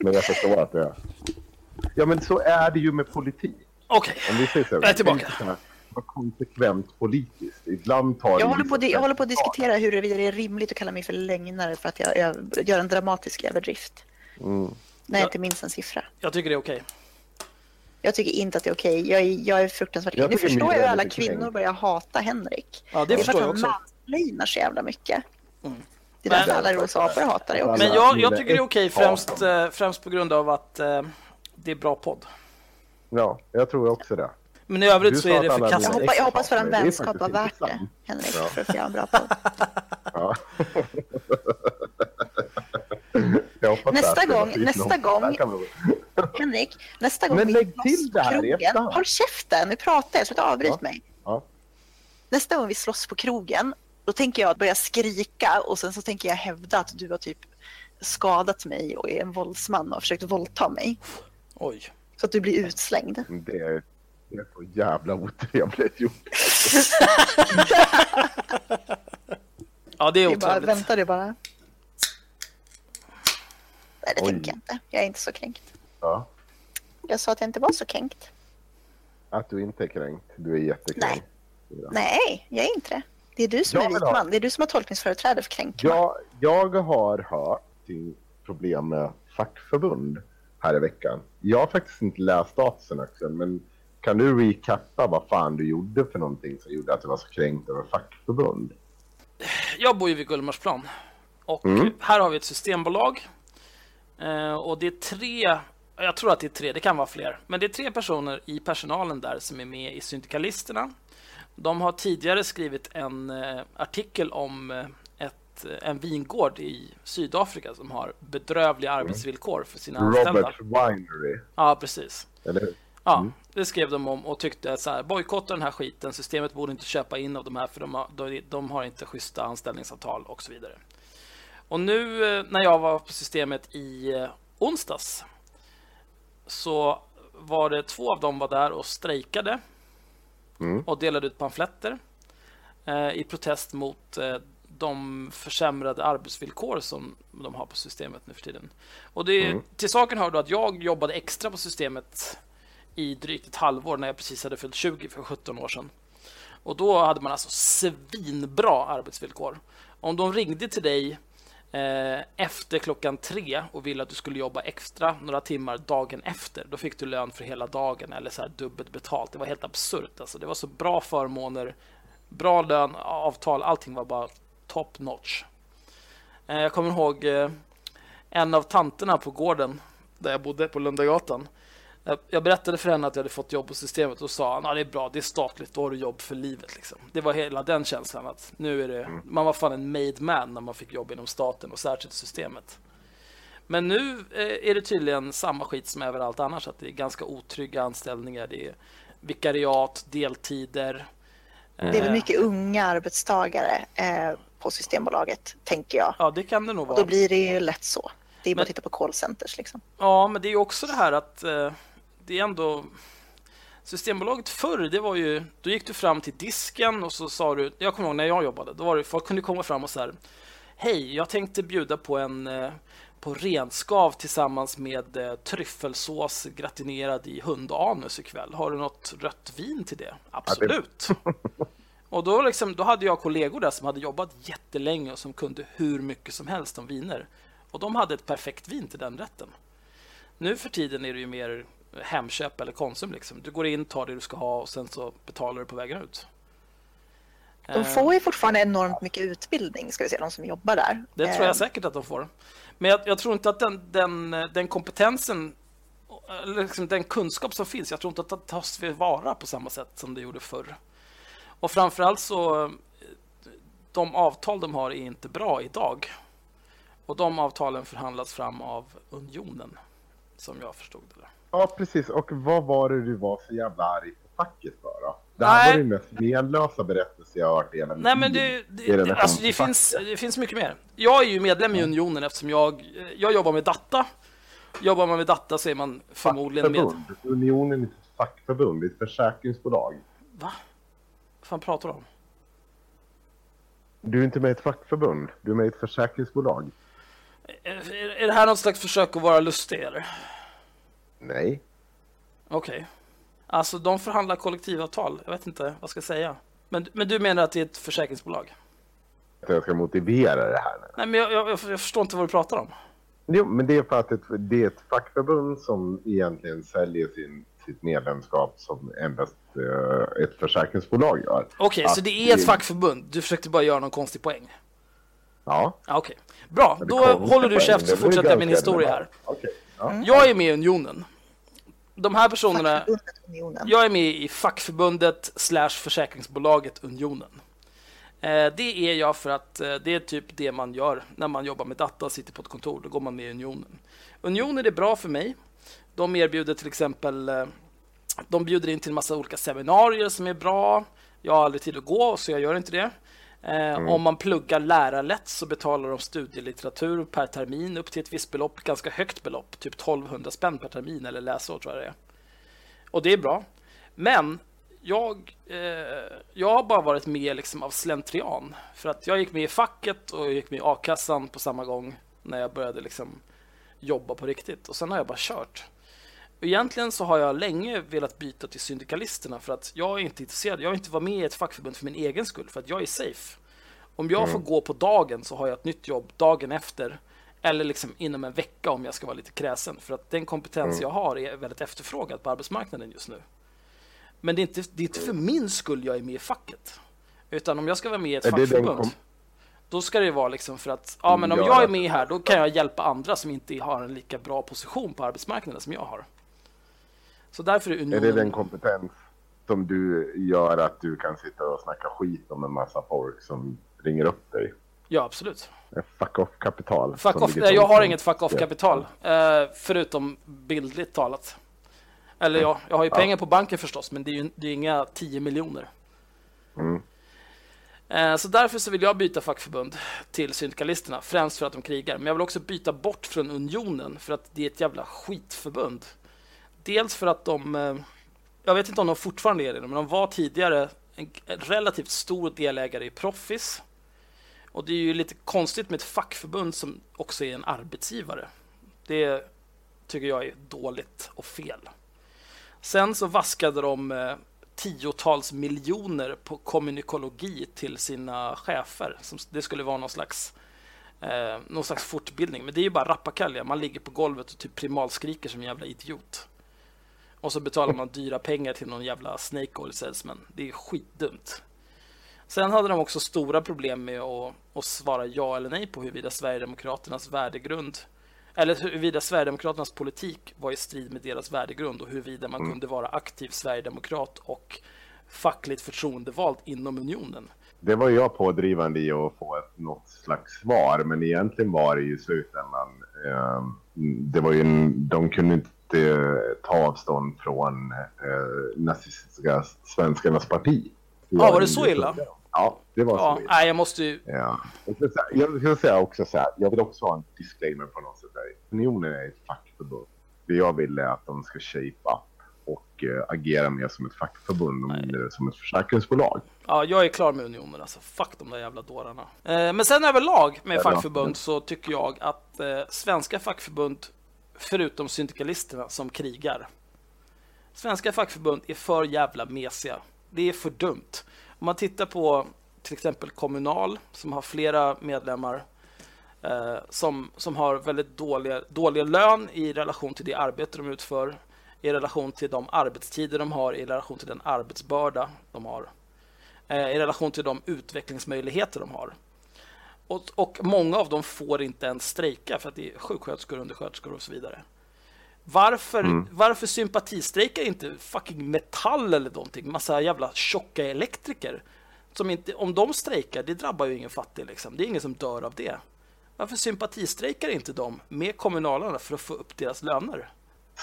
Men jag förstår att det är... Ja, men så är det ju med politik. Okej, Om vi säger så, Jag är tillbaka. vara konsekvent politiskt. Ibland tar Jag håller, på, jag håller på att diskutera huruvida det är rimligt att kalla mig för lögnare för att jag, jag gör en dramatisk överdrift. Mm. När jag Ja. inte minns en siffra. jag tycker det är okej. Jag tycker inte att det är okej. Jag, är- jag är fruktansvärt... Jag nu förstår jag hur alla kvinnor börjar hata Henrik. Ja, det Det är för förstår att jag han också. mansplainar så jävla mycket. Mm. Det är därför Men- alla USA-are hatar det också. Men jag, jag tycker det är okej främst, eh, främst på grund av att eh, det är bra podd. Ja, jag tror också det. Men i övrigt Du så är det Jag förkastligt. mina hoppas, jag hoppas vår vänskap var värt det. Henrik, Ja. för att göra en bra podd. Ja. Jag Nästa gång- nästa gång- Henrik, nästa gång Men vi lägg till på det här krogen... Håll käften, nu pratar jag så att du avbryt Ja. mig. Ja. Nästa gång vi slåss på krogen, då tänker jag börja skrika och sen så tänker jag hävda att du har typ skadat mig och är en våldsman och har försökt våldta mig. Oj. Så att du blir utslängd. Det är, det är så jävla otrevligt gjort. Ja, det är Det är bara, otrevligt. vänta du bara. Nej, det Oj. tänker jag inte. Jag är inte så kränkt. Ja. Jag sa att jag inte var så kränkt. Att du inte är kränkt. Du är jättekränkt. Ja. Nej, jag är inte det. Det är du som Jag är vit ha- man. Det är du som har tolkningsföreträde för kränkning. Jag, jag har hört din problem med fackförbund här i veckan. Jag har faktiskt inte läst statusen Axel, men kan du recappa vad fan du gjorde för någonting som gjorde att du var så kränkt över fackförbund? Jag bor ju vid Gullmarsplan. Och Mm. här har vi ett systembolag. Eh, och det är tre, jag tror att det är tre, det kan vara fler. Men det är tre personer i personalen där som är med i Syndikalisterna. De har tidigare skrivit en eh, artikel om eh, ett, en vingård i Sydafrika som har bedrövliga arbetsvillkor för sina anställda. Robert Winery, Ja, precis. eller hur? Ja, Mm. det skrev de om och tyckte att så här, bojkotta den här skiten, systemet borde inte köpa in av de här för de har, de, de har inte schyssta anställningsavtal och så vidare. Och nu eh, när jag var på systemet i eh, onsdags så var det två av dem var där och strejkade Mm. och delade ut pamfletter eh, i protest mot eh, de försämrade arbetsvillkor som de har på systemet nu för tiden. Och det, Mm. till saken hör då att jag jobbade extra på systemet i drygt ett halvår när jag precis hade fyllt 20 för 17 år sedan. Och då hade man alltså svinbra arbetsvillkor. Om de ringde till dig Eh, efter klockan tre och ville att du skulle jobba extra några timmar dagen efter, då fick du lön för hela dagen eller så här dubbelt betalt. Det var helt absurt. Alltså, det var så bra förmåner, bra lön, avtal, allting var bara top notch. Eh, jag kommer ihåg eh, en av tanterna på gården där jag bodde på Lundagatan. Jag- berättade för henne att jag hade fått jobb på systemet och sa han, ja det är bra, det är statligt, då har du jobb för livet. Liksom. Det var hela den känslan att nu är det, man var fan en made man när man fick jobb inom staten och särskilt systemet. Men nu eh, är det tydligen samma skit som överallt annars, att det är ganska otrygga anställningar, det är vikariat, deltider. Det är väl Eh, mycket unga arbetstagare eh, på Systembolaget, tänker jag. Ja, det kan det nog Och då vara. blir det ju lätt så. Det är bara Men- att titta på callcenters liksom. Ja, men det är ju också det här att eh, det är ändå... Systembolaget förr, det var ju... Då gick du fram till disken och så sa du... Jag kommer ihåg när jag jobbade, då var det, folk kunde komma fram och så här... Hej, jag tänkte bjuda på en... Eh, på renskav tillsammans med eh, tryffelsås gratinerad i hundanus ikväll. Har du något rött vin till det? Absolut. Och då, liksom, då hade jag kollegor där som hade jobbat jättelänge och som kunde hur mycket som helst om viner. Och de hade ett perfekt vin till den rätten. Nu för tiden är det ju mer Hemköp eller Konsum. Liksom. Du går in, tar det du ska ha och sen så betalar du på vägen ut. De Eh, får ju fortfarande enormt mycket utbildning, ska vi säga, de som jobbar där. Det tror Eh, jag säkert att de får. Men jag, jag tror inte att den, den, den kompetensen, liksom den kunskap som finns, jag tror inte att det tas tillvara på samma sätt som det gjorde förr. Och framförallt så, eh, de avtal de har är inte bra idag. Och de avtalen förhandlas fram av Unionen, som jag förstod det. Ja, precis. Och vad var det du var så jävla arg på facket för då? Det här Nej. var den mest menlösa berättelse jag har hört i hela Nej, men liv. det, alltså, det, finns, det finns mycket mer. Jag är ju medlem i Unionen eftersom jag, jag jobbar med data. Jobbar man med data så är man förmodligen med... Unionen är ett fackförbund, det är ett försäkringsbolag. Va? Vad fan pratar du om? Du är inte med i ett fackförbund, du är med i ett försäkringsbolag. Är, är det här något slags försök att vara lustig eller? Nej. Okej. Alltså de förhandlar kollektivavtal. Jag vet inte vad jag ska säga. Men, men du menar att det är ett försäkringsbolag? Att jag ska motivera det här. nu. Nej, men jag, jag, jag förstår inte vad du pratar om. Jo, men det är för att ett, det är ett fackförbund som egentligen säljer sin, sitt medlemskap som endast eh, ett försäkringsbolag gör. Okej, så Att det är ett fackförbund. Du försökte bara göra någon konstig poäng. Ja. Ja, Okej, bra. det Då håller du käft det så fortsätter jag min historia här. relevant. Ja. Jag är med i Unionen. De här personerna, Unionen. jag är med i fackförbundet slash försäkringsbolaget Unionen. Eh, Det är jag för att eh, det är typ det man gör när man jobbar med data och sitter på ett kontor. Då går man med i Unionen. Unionen är bra för mig. De erbjuder till exempel eh, de bjuder in till en massa olika seminarier som är bra. Jag har aldrig tid att gå, så jag gör inte det. Eh, Om man pluggar lärarlätt så betalar de studielitteratur per termin upp till ett visst belopp, ganska högt belopp, typ 1200 spänn per termin eller läsår tror jag det är. Och det är bra. Men jag, eh, jag har bara varit med liksom av slentrian. För att jag gick med i facket och jag gick med i a-kassan på samma gång när jag började liksom jobba på riktigt. Och sen har jag bara kört. Egentligen så har jag länge velat byta till syndikalisterna för att jag är inte intresserad. Jag vill inte vara med i ett fackförbund för min egen skull, för att jag är safe. Om jag får gå på dagen så har jag ett nytt jobb dagen efter. Eller liksom inom en vecka om jag ska vara lite kräsen. För att den kompetens jag har är väldigt efterfrågad på arbetsmarknaden just nu. Men det är, inte, det är inte för min skull jag är med i facket. Utan om jag ska vara med i ett Är fackförbund, då ska det vara liksom för att ja, men om Ja, jag är med här, då kan jag hjälpa andra som inte har en lika bra position på arbetsmarknaden som jag har. Så därför är Är unionen... det den kompetens som du gör att du kan sitta och snacka skit om en massa folk som ringer upp dig? Ja, absolut. Fuck off-kapital. Fuck off. Nej, jag har inget fuck off-kapital. Eh, förutom bildligt talat. Eller ja, jag har ju pengar på banken förstås, men det är ju det är inga 10 miljoner. Mm. Eh, Så därför så vill jag byta fackförbund till syndikalisterna, främst för att de krigar. Men jag vill också byta bort från unionen, för att det är ett jävla skitförbund. Dels för att de, eh, jag vet inte om de fortfarande är det, men de var tidigare en relativt stor delägare i Proffis. Och det är ju lite konstigt med ett fackförbund som också är en arbetsgivare. Det tycker jag är dåligt och fel. Sen så vaskade de eh, tiotals miljoner på kommunikologi till sina chefer. Som, det skulle vara någon slags, eh, någon slags fortbildning. Men det är ju bara rappakalja. Man ligger på golvet och typ primalskriker som en jävla idiot. Och så betalar man dyra pengar till någon jävla snake oil salesman. Det är skitdumt. Sen hade de också stora problem med att, att svara ja eller nej på huruvida Sverigedemokraternas värdegrund eller huruvida Sverigedemokraternas politik var i strid med deras värdegrund och huruvida man kunde vara aktiv Sverigedemokrat och fackligt förtroendevald inom unionen. Det var jag pådrivande i att få ett, något slags svar, men egentligen var det ju i slutändan. Eh, det var ju en, de kunde inte eh, ta avstånd från eh, nazistiska svenskarnas parti. Ja, var det så illa? Ja, det var Ja, så illa. nej, jag måste ju... Ja. Jag ska säga- Jag vill säga också så här, jag vill också ha en disclaimer på något sätt. Där. Unionen är ett fackförbund. Det jag vill är att de ska shape up och eh, agera mer som ett fackförbund och mindre som ett försäkringsbolag. Ja, jag är klar med unionen alltså. Fuck de där jävla dårarna. Eh, men sen överlag med Ja, fackförbund så tycker jag att eh, svenska fackförbund, förutom syndikalisterna som krigar, svenska fackförbund är för jävla mesiga. Det är för dumt. Om man tittar på till exempel Kommunal som har flera medlemmar eh, som, som har väldigt dåliga, dålig lön i relation till det arbete de utför, i relation till de arbetstider de har, i relation till den arbetsbörda de har eh, i relation till de utvecklingsmöjligheter de har. Och, och många av dem får inte ens strejka för att det är sjuksköterskor, undersköterskor och så vidare. Varför, varför sympatistrejkar inte fucking Metall eller någonting? Massa jävla tjocka elektriker. Som inte, om de strejkar, det drabbar ju ingen fattig liksom. Det är ingen som dör av det. Varför sympatistrejkar inte de med kommunalarna för att få upp deras löner?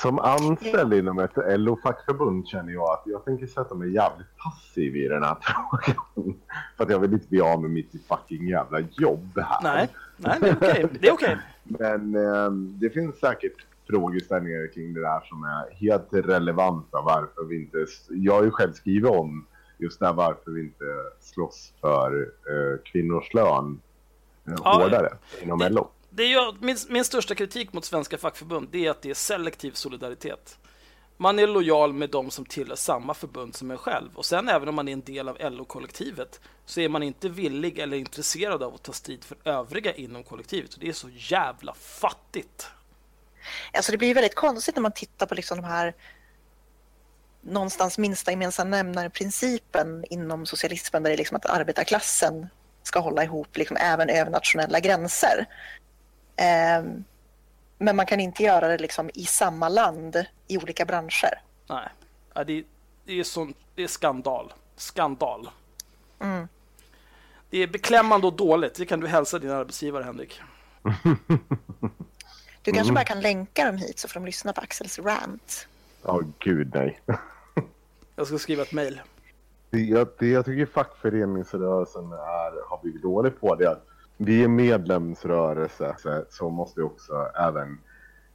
Som anställd inom ett LO-fackförbund känner jag att jag tänker sätta mig jävligt passiv i den här frågan. För att jag vill inte bli av med mitt fucking jävla jobb här. Nej, nej det är okej. Det är okej. Men eh, det finns säkert frågeställningar kring det där som är helt relevanta. Varför vi inte... Jag har ju själv skrivit om just det här varför vi inte slåss för eh, kvinnors lön eh, Ja, hårdare inom det- LO det är ju, min, min största kritik mot svenska fackförbund det är att det är selektiv solidaritet. Man är lojal med de som tillhör samma förbund som en själv. Och sen även om man är en del av LO-kollektivet så är man inte villig eller intresserad av att ta strid för övriga inom kollektivet. Och det är så jävla fattigt. Alltså det blir väldigt konstigt när man tittar på liksom de här någonstans minsta gemensamma nämnare-principen inom socialismen där det är liksom att arbetarklassen ska hålla ihop liksom även över nationella gränser. Um, men man kan inte göra det liksom i samma land i olika branscher. Nej, ja, det, det, är sån, det är skandal. Skandal. Mm. Det är beklämmande och dåligt. Det kan du hälsa din arbetsgivare, Henrik. Du kanske mm. bara kan länka dem hit så får de lyssna på Axels rant. Ja, oh, gud nej. jag ska skriva ett mejl. Det, jag, det jag tycker fackföreningsrörelsen är, har blivit dålig på det är att vi är medlemsrörelse så måste också även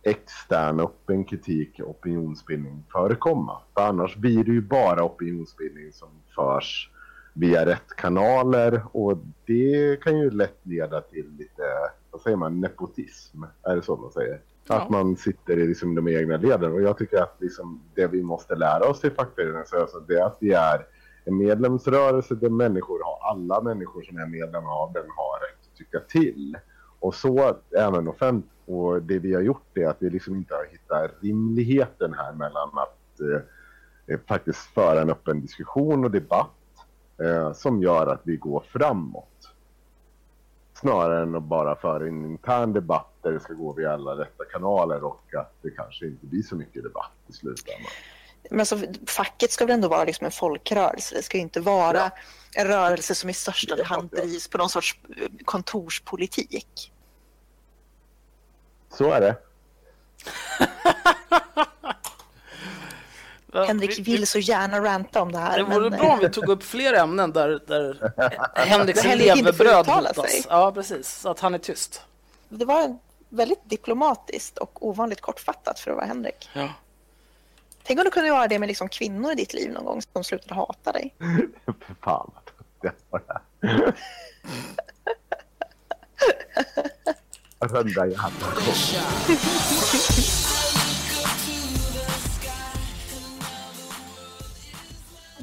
extern öppen kritik och opinionsbildning förekomma. För annars blir det ju bara opinionsbildning som förs via rätt kanaler och det kan ju lätt leda till lite, vad säger man, nepotism. Är det så man säger? Ja. Att man sitter i liksom de egna leden. Och jag tycker att liksom det vi måste lära oss i fackföreningsrörelsen det är att vi är en medlemsrörelse där människor har, alla människor som är medlemmar av den har rätt tycka till. Och så även offentligt. Och det vi har gjort är att vi liksom inte har hittat rimligheten här mellan att eh, faktiskt föra en öppen diskussion och debatt eh, som gör att vi går framåt. Snarare än att bara föra en intern debatt där det ska gå via alla rätta kanaler och att det kanske inte blir så mycket debatt i slutändan. Men alltså, facket ska väl ändå vara liksom en folkrörelse? Det ska inte vara ja. en rörelse som i största hand drivs på någon sorts eh, kontorspolitik. Så är det. Henrik vill så gärna ranta om det här. Det vore men... bra om vi tog upp fler ämnen där, där Henriks levebröd hotas. Ja, precis. Så att han är tyst. Det var väldigt diplomatiskt och ovanligt kortfattat för att vara Henrik. Ja. Tänk om du kunde göra det med liksom kvinnor i ditt liv någon gång som slutade hata dig. För fan vad det var det. Runda jävla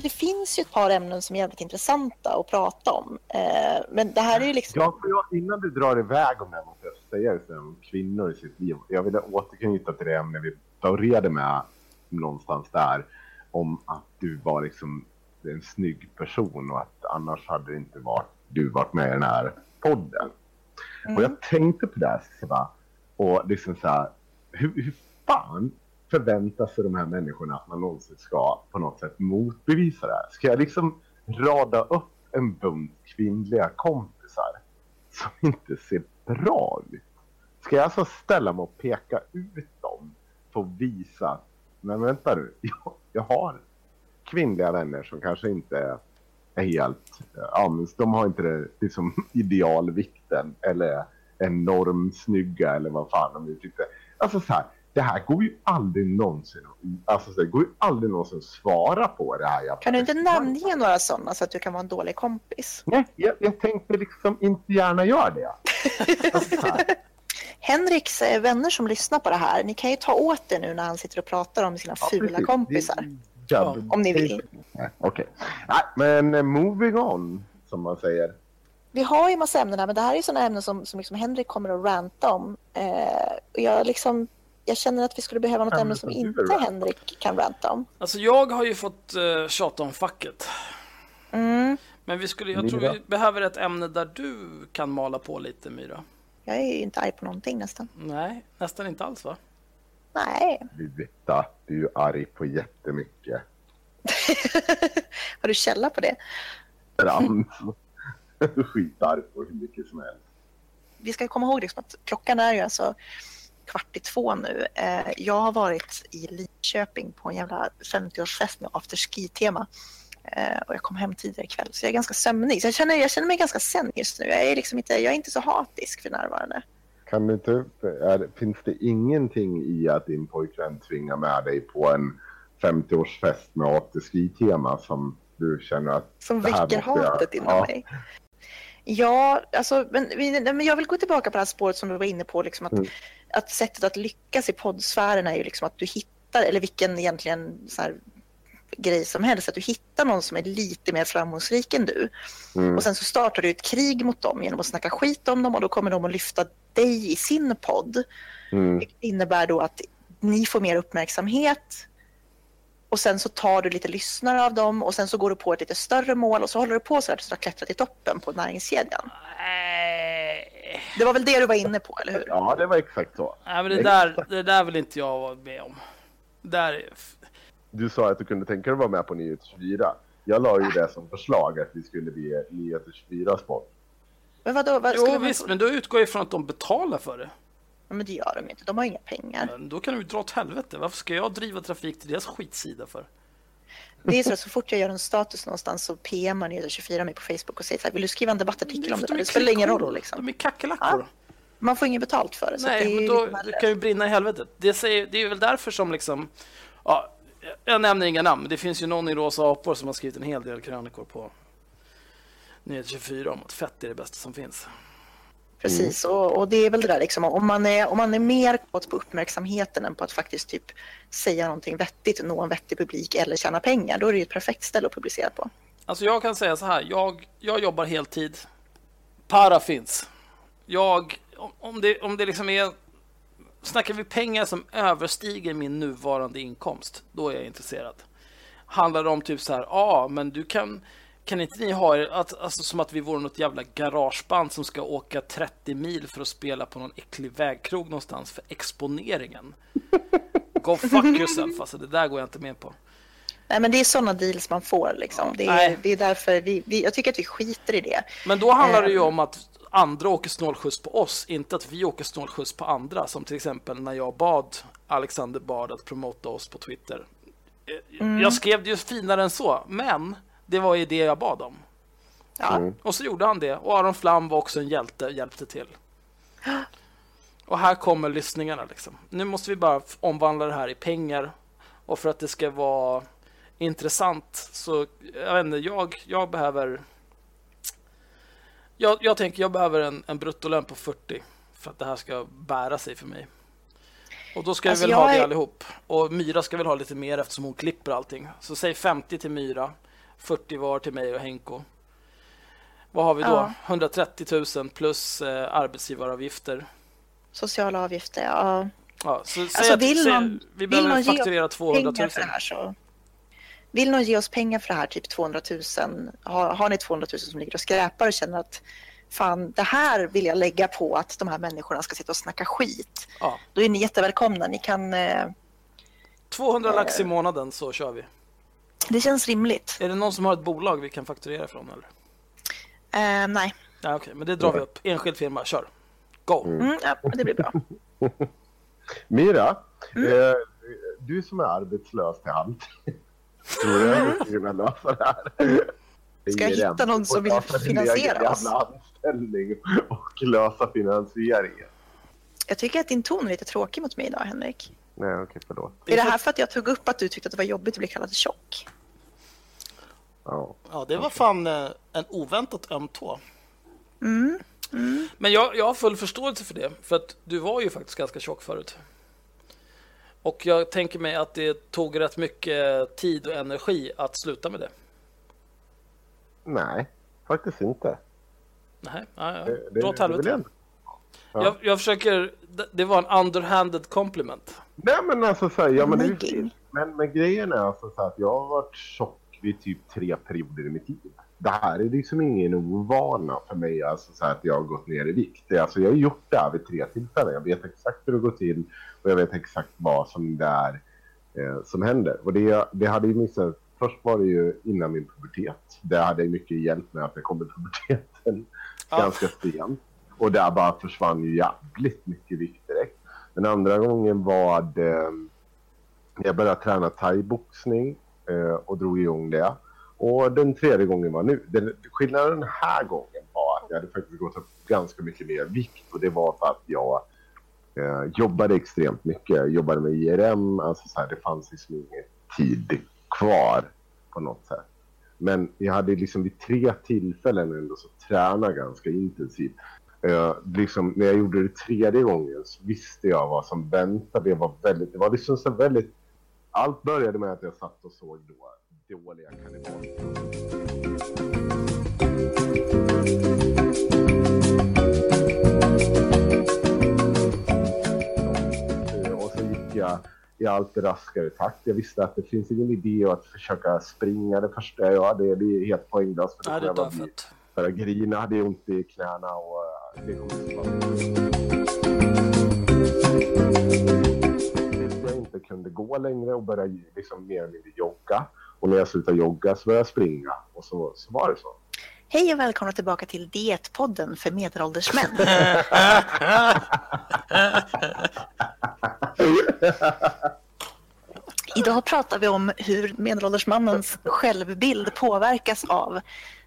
Det finns ju ett par ämnen som är jävligt intressanta att prata om. Eh, men det här är ju liksom... Ja, jag, innan du drar iväg om det måste jag säga om kvinnor i sitt liv. Jag vill återknyta till det ämne vi började med någonstans där om att du var liksom en snygg person och att annars hade inte varit, du varit med i den här podden. Mm. Och jag tänkte på det här så bara, och liksom så här, hur, hur fan förväntar sig de här människorna att man någonsin ska på något sätt motbevisa det här? Ska jag liksom rada upp en bunt kvinnliga kompisar som inte ser bra ut? Ska jag alltså ställa mig och peka ut dem för att visa men vänta nu, jag, jag har kvinnliga vänner som kanske inte är helt, ja men de har inte det liksom idealvikten eller enormt snygga eller vad fan de nu tyckte. Alltså så här, det här går ju aldrig någonsin, alltså det går ju aldrig någonsin att svara på det här. Kan du inte namnge några sådana så att du kan vara en dålig kompis? Nej, jag, jag tänkte liksom inte gärna göra det. Alltså, Henriks eh, vänner som lyssnar på det här, ni kan ju ta åt det nu när han sitter och pratar om sina ja, fula precis. kompisar. Ja, om ni vill. Okej. Okay. men eh, moving on, som man säger. Vi har ju massa ämnen här, men det här är sådana ämnen som, som liksom Henrik kommer att ranta om. Eh, jag, liksom, jag känner att vi skulle behöva något ämne som inte Henrik kan ranta om. Alltså jag har ju fått uh, tjata om facket. Mm. Men vi skulle, jag tror vi behöver ett ämne där du kan mala på lite, Myra. Jag är ju inte arg på någonting nästan. Nej, nästan inte alls va? Nej. Sluta, du är ju arg på jättemycket. Har du källa på det? Trams. Skitarg på hur mycket som helst. Vi ska komma ihåg liksom att klockan är ju alltså kvart i två nu. Eh, jag har varit i Lidköping på en jävla 50-årsfest med afterski-tema. Eh, och jag kom hem tidigare ikväll så jag är ganska sömnig. Så jag känner, jag känner mig ganska sen just nu. Jag är, liksom inte, jag är inte så hatisk för närvarande. Kan du inte, är, finns det ingenting i att din pojkvän tvingar med dig på en 50-årsfest med afterski-tema som du känner att... Som väcker hatet inom ja. mig? Ja, alltså, men, men jag vill gå tillbaka på det här spåret som du var inne på. Liksom att, Mm. att sättet att lyckas i poddsfären är ju liksom att du hittar, eller vilken egentligen så här, grej som helst, att du hittar någon som är lite mer framgångsrik än du. Mm. Och sen så startar du ett krig mot dem genom att snacka skit om dem och då kommer de att lyfta dig i sin podd. Mm. Vilket innebär då att ni får mer uppmärksamhet och sen så tar du lite lyssnare av dem och sen så går du på ett lite större mål och så håller du på så här tills du har klättrat till toppen på näringskedjan. Nej, Det var väl det du var inne på, eller hur? Ja, det var exakt så. Nej, men det där, det där vill inte jag vara med om. Där är... Du sa att du kunde tänka dig att vara med på Nyheter 24. Jag la ju det som förslag att vi skulle bli Nyheter 24-sport. Men vadå? Vad, Jo man- visst, men då utgår jag ifrån att de betalar för det. Ja, men det gör de inte. De har inga pengar. Men då kan de ju dra åt helvete. Varför ska jag driva trafik till deras skitsida för? Det är så att så fort jag gör en status någonstans så PMar Nyheter 24 mig på Facebook och säger så här, vill du skriva en debattartikel om det? De Det spelar ingen roll liksom. De är kackerlackor. Man får inget betalt för det. Nej, det men då det kan ju brinna i helvetet. Det, säger, det är väl därför som liksom... Ja, jag nämner inga namn, men det finns ju någon i Rosa apor som har skrivit en hel del krönikor på Nyheter 24 om att fett är det bästa som finns. Precis, och, och det är väl det där liksom, om man är, om man är mer kåt på uppmärksamheten än på att faktiskt typ säga någonting vettigt, nå en vettig publik eller tjäna pengar, då är det ju ett perfekt ställe att publicera på. Alltså jag kan säga så här, jag, jag jobbar heltid. Para finns. Jag, om- om det, om det liksom är... Snackar vi pengar som överstiger min nuvarande inkomst, då är jag intresserad. Handlar det om typ så här, ja, ah, men du kan... Kan inte ni ha er, att, alltså som att vi vore något jävla garageband som ska åka 30 mil för att spela på någon äcklig vägkrog någonstans för exponeringen? Go fuck yourself, alltså det där går jag inte med på. Nej, men det är sådana deals man får. Liksom. Det, Nej. är, det är därför vi, vi, jag tycker att vi skiter i det. Men då handlar det ju Ehm. om att andra åker snålskjuts på oss, inte att vi åker snålskjuts på andra. Som till exempel när jag bad Alexander Bard att promota oss på Twitter. Eh, Mm. Jag skrev det ju finare än så, men det var ju det jag bad om. Ja. Mm. Och så gjorde han det. Och Aron Flam var också en hjälte, hjälpte till. Och här kommer lyssningarna liksom. Nu måste vi bara omvandla det här i pengar. Och för att det ska vara intressant så, jag vet inte, jag, jag behöver... Jag, jag tänker jag behöver en, en bruttolön på 40 för att det här ska bära sig för mig. Och då ska Alltså, vi väl ha det är- allihop. Och Myra ska väl ha lite mer eftersom hon klipper allting. Så säg 50 till Myra, 40 var till mig och Henko. Vad har vi då? Ja. 130 000 plus eh, arbetsgivaravgifter. Sociala avgifter, ja. Ja, så säg Alltså, att, vill säg, någon- vi vill behöver någon ge fakturera 200 000. Pengar för det här så... Vill någon ge oss pengar för det här, typ 200 000? Har, har ni 200 000 som ligger och skräpar och känner att fan, det här vill jag lägga på att de här människorna ska sitta och snacka skit. Ja, Då är ni jättevälkomna. Ni kan... Eh, 200 lax i månaden så kör vi. det känns rimligt. Är det någon som har ett bolag vi kan fakturera från? Eller? Eh, nej. Ja, Okej, men det drar vi upp. Enskild firma, kör. Go! Mm, ja, men det blir bra. Mira, Mm. eh, du som är arbetslös till halvtid. Tror du att du ska kunna lösa det här? Ska jag hitta någon som vill finansiera oss? anställning och lösa finansieringen. Jag tycker att din ton är lite tråkig mot mig idag, Henrik. Nej, okej, förlåt. Är det här för att jag tog upp att du tyckte att det var jobbigt att bli kallad tjock? Ja. Ja, det var fan eh, en oväntat öm tå. Mm. Men jag, jag har full förståelse för det, för att du var ju faktiskt ganska tjock förut. Och jag tänker mig att det tog rätt mycket tid och energi att sluta med det. Nej, faktiskt inte. Nej, ja, ja. Det- det- dra åt helvete. Ja. Jag, jag försöker, det- var en underhanded compliment. Nej men alltså så här, ja, men, det men, men grejen är alltså så här att jag har varit tjock vid typ tre perioder i mitt liv. Det här är liksom ingen ovana för mig, alltså så här att jag har gått ner i vikt. Alltså, jag har gjort det här vid tre tillfällen. Jag vet exakt hur det går till och jag vet exakt vad som det är eh, som händer. Och det, det hade ju missat. Först var det ju innan min pubertet. Det hade ju mycket hjälp med att jag kom i puberteten Ja. ganska sent. Och där bara försvann ju jävligt mycket vikt direkt. Den andra gången var det... Jag började träna thaiboxning eh, och drog igång det. Och den tredje gången var nu. Den, skillnaden den här gången var att jag hade faktiskt gått upp ganska mycket mer vikt. Och det var för att jag eh, jobbade extremt mycket. Jag jobbade med IRM. Alltså så här, det fanns liksom ingen tid kvar på något sätt. Men jag hade liksom vid tre tillfällen ändå så tränat ganska intensivt. Eh, liksom, när jag gjorde det tredje gången så visste jag vad som väntade. Det var väldigt, det var liksom så väldigt... Allt började med att jag satt och såg då dåliga kannibaler. Och så gick jag i allt raskare takt. Jag visste att det finns ingen idé att försöka springa det första jag gör. Det, det är helt poänglöst. För kommer det är bli- dödfött. börja grina, hade ont i knäna och eh, det kommer jag inte kunde gå längre och började liksom mer eller mindre jogga. Och när jag slutade jogga så började jag springa och så, så var det så. Hej och välkomna tillbaka till Dietpodden för medelålders män. Idag pratar vi om hur medelålders mannens självbild påverkas av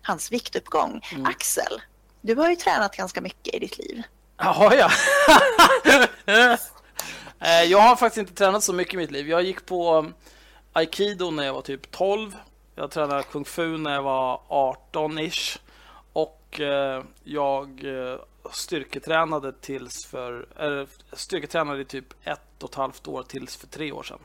hans viktuppgång. Axel, du har ju tränat ganska mycket i ditt liv. Jaha, ja. Eh, jag har faktiskt inte tränat så mycket i mitt liv. Jag gick på aikido när jag var typ 12. Jag tränade kung fu när jag var 18-ish. Och eh, jag eh, styrketränade tills för... Eller, styrketränade i typ ett och ett halvt år tills för tre år sedan.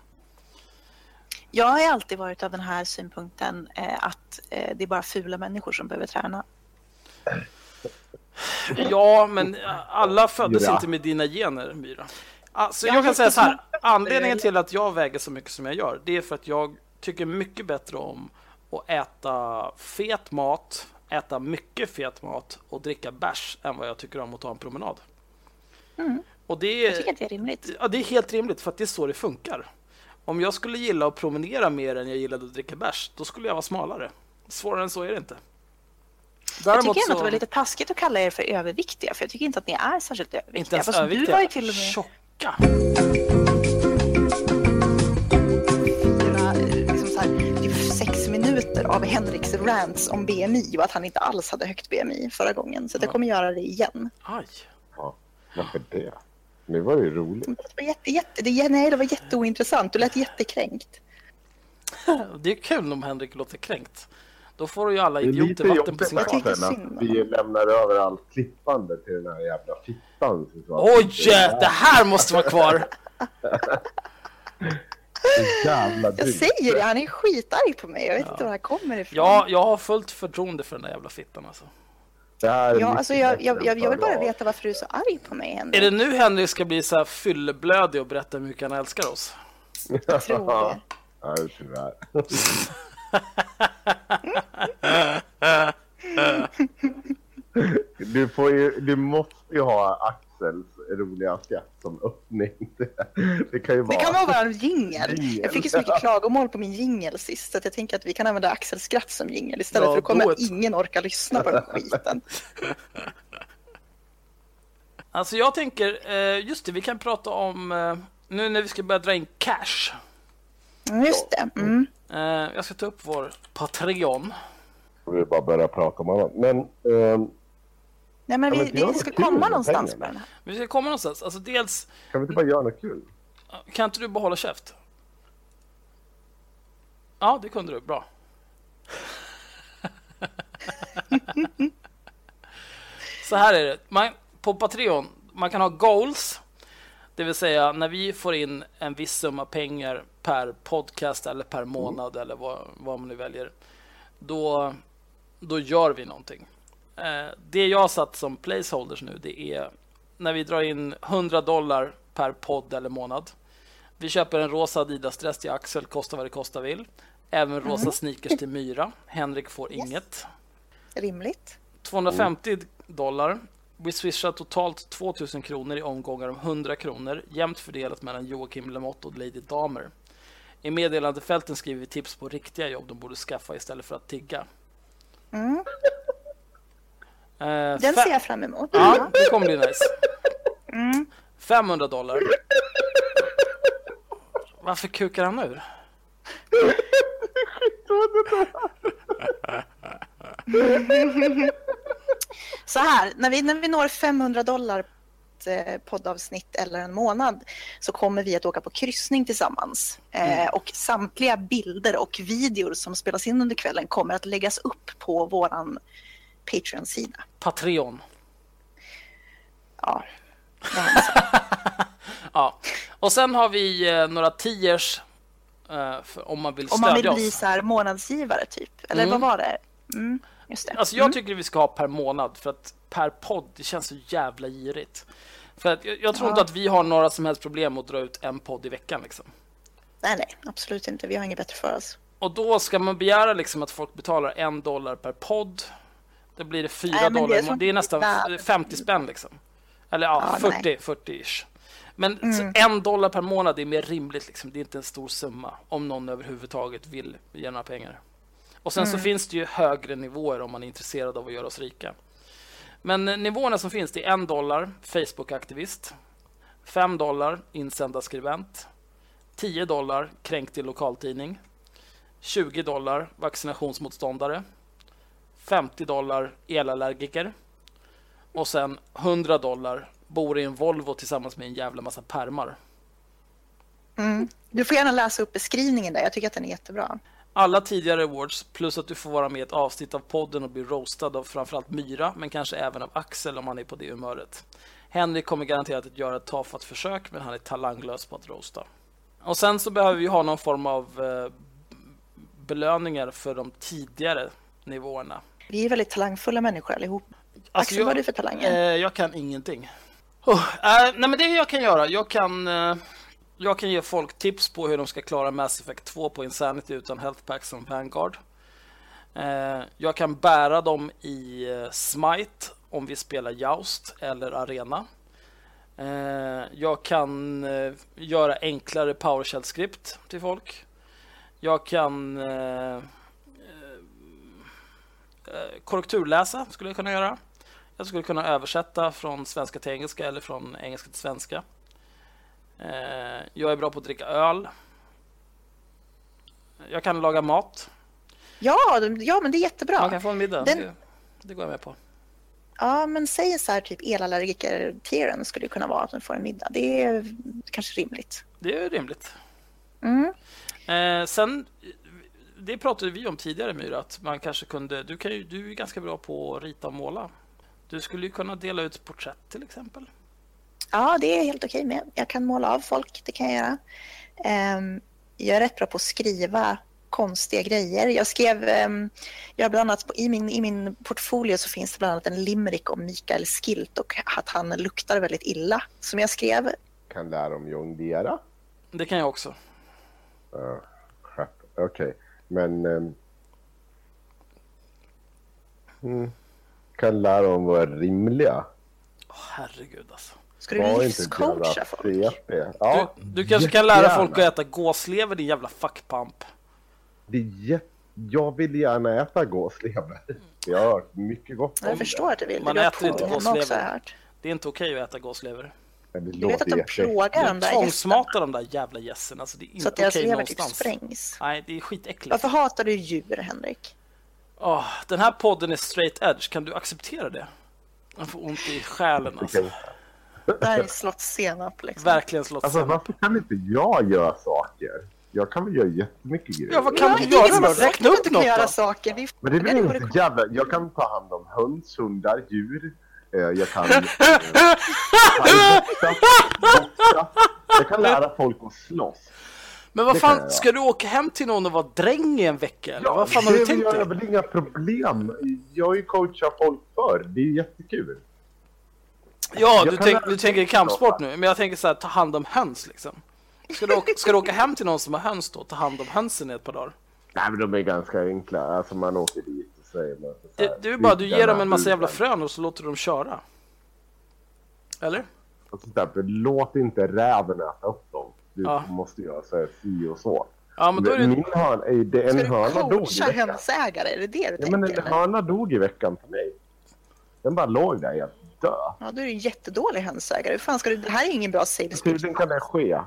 Jag har alltid varit av den här synpunkten eh, att det är bara fula människor som behöver träna. Ja, men alla föddes Ja. inte med dina gener, Myra. Alltså, Jag jag kan säga så här. Anledningen till att jag väger så mycket som jag gör, det är för att jag tycker mycket bättre om att äta fet mat, äta mycket fet mat och dricka bärs än vad jag tycker om att ta en promenad. Och det Jag tycker är, att det är rimligt. ja, det är helt rimligt, för att det är så det funkar. Om jag skulle gilla att promenera mer än jag gillade att dricka bärs, då skulle jag vara smalare. Svårare än så är det inte. Jag Däremot tycker ändå att så- det var lite taskigt att kalla er för överviktiga, för jag tycker inte att ni är särskilt överviktiga. Inte ens Fast överviktiga, Du var ju till och med tjocka. Fyra, eh, liksom så här, typ sex minuter av Henriks rants om BMI och att han inte alls hade högt BMI förra gången. Så jag kommer göra det igen. Aj. Ja, varför det? Nu var det ju roligt. Det var, jätte, jätte, det, nej, det var jätteointressant. Du lät jättekränkt. Det är kul om Henrik låter kränkt. Då får ju alla Det är idioter vatten på sin kvarn. synd att vi lämnar över allt klippande till den här jävla fittan. Oj, det här måste vara kvar! Jävla Jag säger det, han är skitarg på mig. Jag vet inte var det här kommer ifrån. Ja, jag har fullt förtroende för den där jävla fittan alltså. Det är Ja, alltså jag, jag, jag, jag vill bara veta varför du är så arg på mig, Är Henrik. det nu Henrik ska bli så här fylleblödig och berätta hur mycket han älskar oss? Jag tror det. Ja, tyvärr. Du, får ju, du måste ju ha Axels roliga skratt som öppning. Det, det kan ju vara... Det kan vara vår jingel. Jag fick ju så mycket klagomål på min jingel sist så jag tänker att vi kan använda Axels skratt som jingel istället Ja, för då kommer it. ingen orka lyssna på den skiten. Alltså jag tänker, eh, just det, vi kan prata om, eh, nu när vi ska börja dra in cash. Mm, Just det. Mm. Eh, Jag ska ta upp vår Patreon. Vi bara börja prata om annat. Men ehm, Nej, men Ja, vi, var vi ska komma någonstans med den här. Vi ska komma någonstans. Alltså dels, kan vi inte bara göra något kul? kan inte du bara hålla käft? Ja, det kunde du. Bra. Så här är det. Man, på Patreon, man kan ha goals. Det vill säga när vi får in en viss summa pengar per podcast eller per månad eller vad, vad man nu väljer. Då, då gör vi någonting. Eh, det jag har satt som placeholders nu det är när vi drar in 100 dollar per podd eller månad. Vi köper en rosa Adidas-dress till Axel, kostar vad det kostar vill. Även rosa sneakers till Myra. Henrik får Yes. inget. Rimligt. 250 dollar. Vi swishar totalt 2000 kronor i omgångar om 100 kronor, jämnt fördelat mellan Joakim Lamotte och Lady Damer. I meddelandefälten skriver vi tips på riktiga jobb de borde skaffa istället för att tigga. Mm. Eh, Den ser jag fram emot. Ja, det kommer bli nice. Mm. 500 dollar. Varför kukar han ur? Så här, när vi, när vi når 500 dollar eh, poddavsnitt eller en månad, så kommer vi att åka på kryssning tillsammans. Eh, och samtliga bilder och videor som spelas in under kvällen kommer att läggas upp på våran Patreon-sida. Patreon. Ja. Ja. Och sen har vi eh, några tiers eh, för, om man vill Om stödja man vill oss. bli så här månadsgivare typ. Eller Mm. vad var det? Mm, just det. Alltså jag tycker vi ska ha per månad för att per podd, det känns så jävla girigt. För att jag, jag tror Ja. inte att vi har några som helst problem att dra ut en podd i veckan liksom. Nej, nej, absolut inte. Vi har inget bättre för oss. Och då ska man begära liksom att folk betalar en dollar per podd. Då blir det fyra Nej, men det är dollar. som- Det är nästan Nej. 50 spänn liksom. Eller ja, Ja, 40, nej. 40-ish. Men Mm. en dollar per månad är mer rimligt. Liksom. Det är inte en stor summa om någon överhuvudtaget vill ge några pengar. Och sen Mm. så finns det ju högre nivåer om man är intresserad av att göra oss rika. Men eh, nivåerna som finns det är en dollar Facebook-aktivist, 5 dollar insändarskribent, 10 dollar kränkt i lokaltidning, 20 dollar vaccinationsmotståndare, 50 dollar elallergiker och sen 100 dollar bor i en Volvo tillsammans med en jävla massa permar. Mm. Du får gärna läsa upp beskrivningen där. Jag tycker att den är jättebra. Alla tidigare awards plus att du får vara med i ett avsnitt av podden och bli roastad av framförallt Myra men kanske även av Axel om han är på det humöret. Henrik kommer garanterat att göra ett tafatt försök men han är talanglös på att roasta. Och sen så behöver vi ha någon form av eh, belöningar för de tidigare nivåerna. Vi är väldigt talangfulla människor allihop. Alltså, Axel, jag- vad har du för talanger? Eh, jag kan ingenting. Oh, eh, nej men det jag kan göra, jag kan, eh, jag kan ge folk tips på hur de ska klara Mass Effect 2 på Insanity utan health packs som Vanguard. Eh, jag kan bära dem i eh, Smite om vi spelar Joust eller Arena. Eh, jag kan eh, göra enklare PowerShell-skript till folk. Jag kan eh, eh, eh, korrekturläsa, skulle jag kunna göra. Jag skulle kunna översätta från svenska till engelska eller från engelska till svenska. Eh, jag är bra på att dricka öl. Jag kan laga mat. Ja, ja, men det är jättebra. Man kan få en middag. Den- Det, det går jag med på. Ja, men säg så här typ elallergiker-tieren skulle kunna vara att de får en middag. Det är kanske rimligt. Det är rimligt. Mm. Eh, sen, det pratade vi om tidigare Myra, att man kanske kunde, du, kan ju, du är ganska bra på att rita och måla. Du skulle ju kunna dela ut porträtt till exempel. Ja, det är helt okej med. Jag kan måla av folk, det kan jag göra. Ehm, jag är rätt bra på att skriva konstiga grejer. Jag skrev, ehm, jag har bland annat, i, min, i min portfolio så finns det bland annat en limerick om Mikael Skilt och att han luktar väldigt illa som jag skrev. Kan lära om jonglera. Det kan jag också. Uh, Okej, men... ehm, mm, kan lära om vara rimliga. Åh, herregud alltså. Ska du Var livscoacha folk? Ja, Du, du kanske kan lära folk att äta gåslever din jävla fuckpamp. Det är jä- jag vill gärna äta gåslever. Jag har hört mycket gott om Jag förstår att du vill. Man har äter inte gåslever. Det är inte okej att äta gåslever. det. Det Du vet att de låter plågar de där gästerna tvångsmatar de där jävla gässen. Alltså, det är så inte att deras lever typ någonstans. sprängs. Nej, det är skitäckligt. Varför hatar du djur, Henrik? Åh, den här podden är straight edge. Kan du acceptera det? Jag får ont i själen alltså. Det här är slått senap liksom. Verkligen Alltså varför kan inte jag göra saker? Jag kan väl göra jättemycket grejer. Ja, vad kan Ja, du göra då? har Räkna upp något göra då. saker. Vi Men det blir dig vad inte jävla... Jag kan ta hand om höns, hundar, djur. Eh, Jag kan... eh, boxa, boxa. Jag kan lära folk att slåss. Men vad det kan jag fan, göra. ska du åka hem till någon och vara dräng i en vecka? Eller? vad fan har det du tänkt gör dig? jag väl inga problem. Jag har ju coachat folk förr. Det är jättekul. Ja, du, tänk, du tänker kampsport nu. Men jag tänker så här, ta hand om höns liksom. Ska du, åka, ska du åka hem till någon som har höns då? Ta hand om hönsen i ett par dagar? Nej, men de är ganska enkla. Alltså man åker dit och säger man så här, Det, det är bara, du "Bygga ger dem en massa jävla buren." frön och så låter du dem köra. Eller? Där, låt inte räven äta upp dem. Du Ja. måste göra så här si och så. Ja, men då är det... Min hörna, är det, en Ska du hörna dog i coacha veckan. hönsägare? Är det det du Ja, men tänker? en eller? hörna dog i veckan för mig. Den bara låg där helt död. Ja, då är du en jättedålig hönsägare. Hur fan ska du... Det här är ingen bra sales pitch. Hur kan det ske?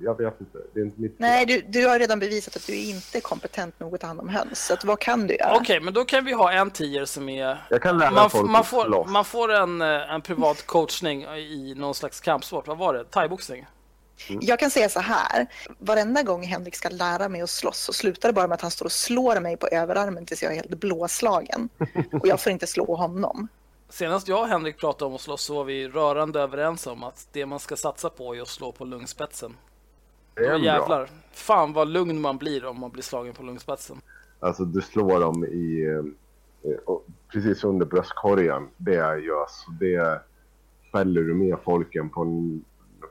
Jag vet inte. Det är inte mitt Nej, du, du har redan bevisat att du är inte kompetent nog att ta hand om höns. Så att, vad kan du göra? Okej, men då kan vi ha en tier som är... Jag kan lära Man, folk man, att får, man får en, eh, en privat coachning i någon slags kampsport. Vad var det? Thaiboxning? Jag kan säga så här, varenda gång Henrik ska lära mig att slåss så slutar det bara med att han står och slår mig på överarmen tills jag är helt blåslagen. Och jag får inte slå honom. Senast jag och Henrik pratade om att slåss så var vi rörande överens om att det man ska satsa på är att slå på lungspetsen. Det är Då bra. jävlar. Fan vad lugn man blir om man blir slagen på lungspetsen. Alltså du slår dem i... eh, och precis under bröstkorgen. Det gör så det fäller du med folken på en...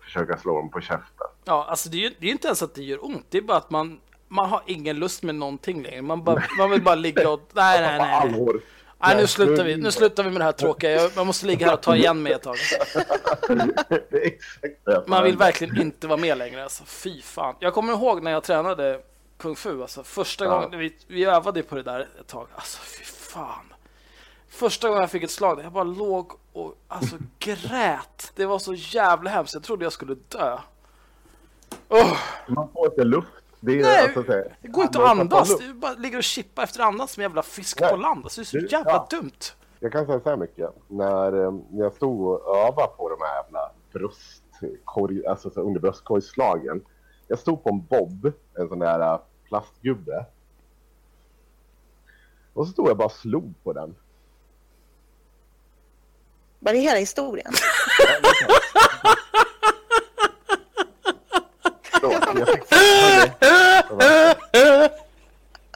Försöka slå dem på käften. Ja, alltså det är ju det är ju inte ens att det gör ont. Det är bara att man, man har ingen lust med någonting längre. Man, bara, man vill bara ligga och... Nej, nej, nej. Nej. Nu slutar vi. Nu slutar vi med det här tråkiga. Jag, man måste ligga här och ta igen mig ett tag. Man vill verkligen inte vara med längre. Alltså, fy fan. Jag kommer ihåg när jag tränade kung fu. Alltså, första Ja. gången vi, vi övade på det där ett tag. Alltså, fy fan. Första gången jag fick ett slag, jag bara låg och alltså, grät. Det var så jävla hemskt. Jag trodde jag skulle dö. Åh, Man får inte luft. Det, är, Nej, alltså, så här, det går inte att andas. Du bara ligger och chippar efter andas som en jävla fisk Nej. på land. Alltså, det är så Du- jävla ja. dumt. Jag kan säga så här mycket. När eh, jag stod och övade på de här jävla bröstkorg, alltså så under bröstkorgslagen. Jag stod på en bob, en sån där eh, plastgubbe. Och så stod jag bara och slog på den. Var det hela historien? Jag fick panik.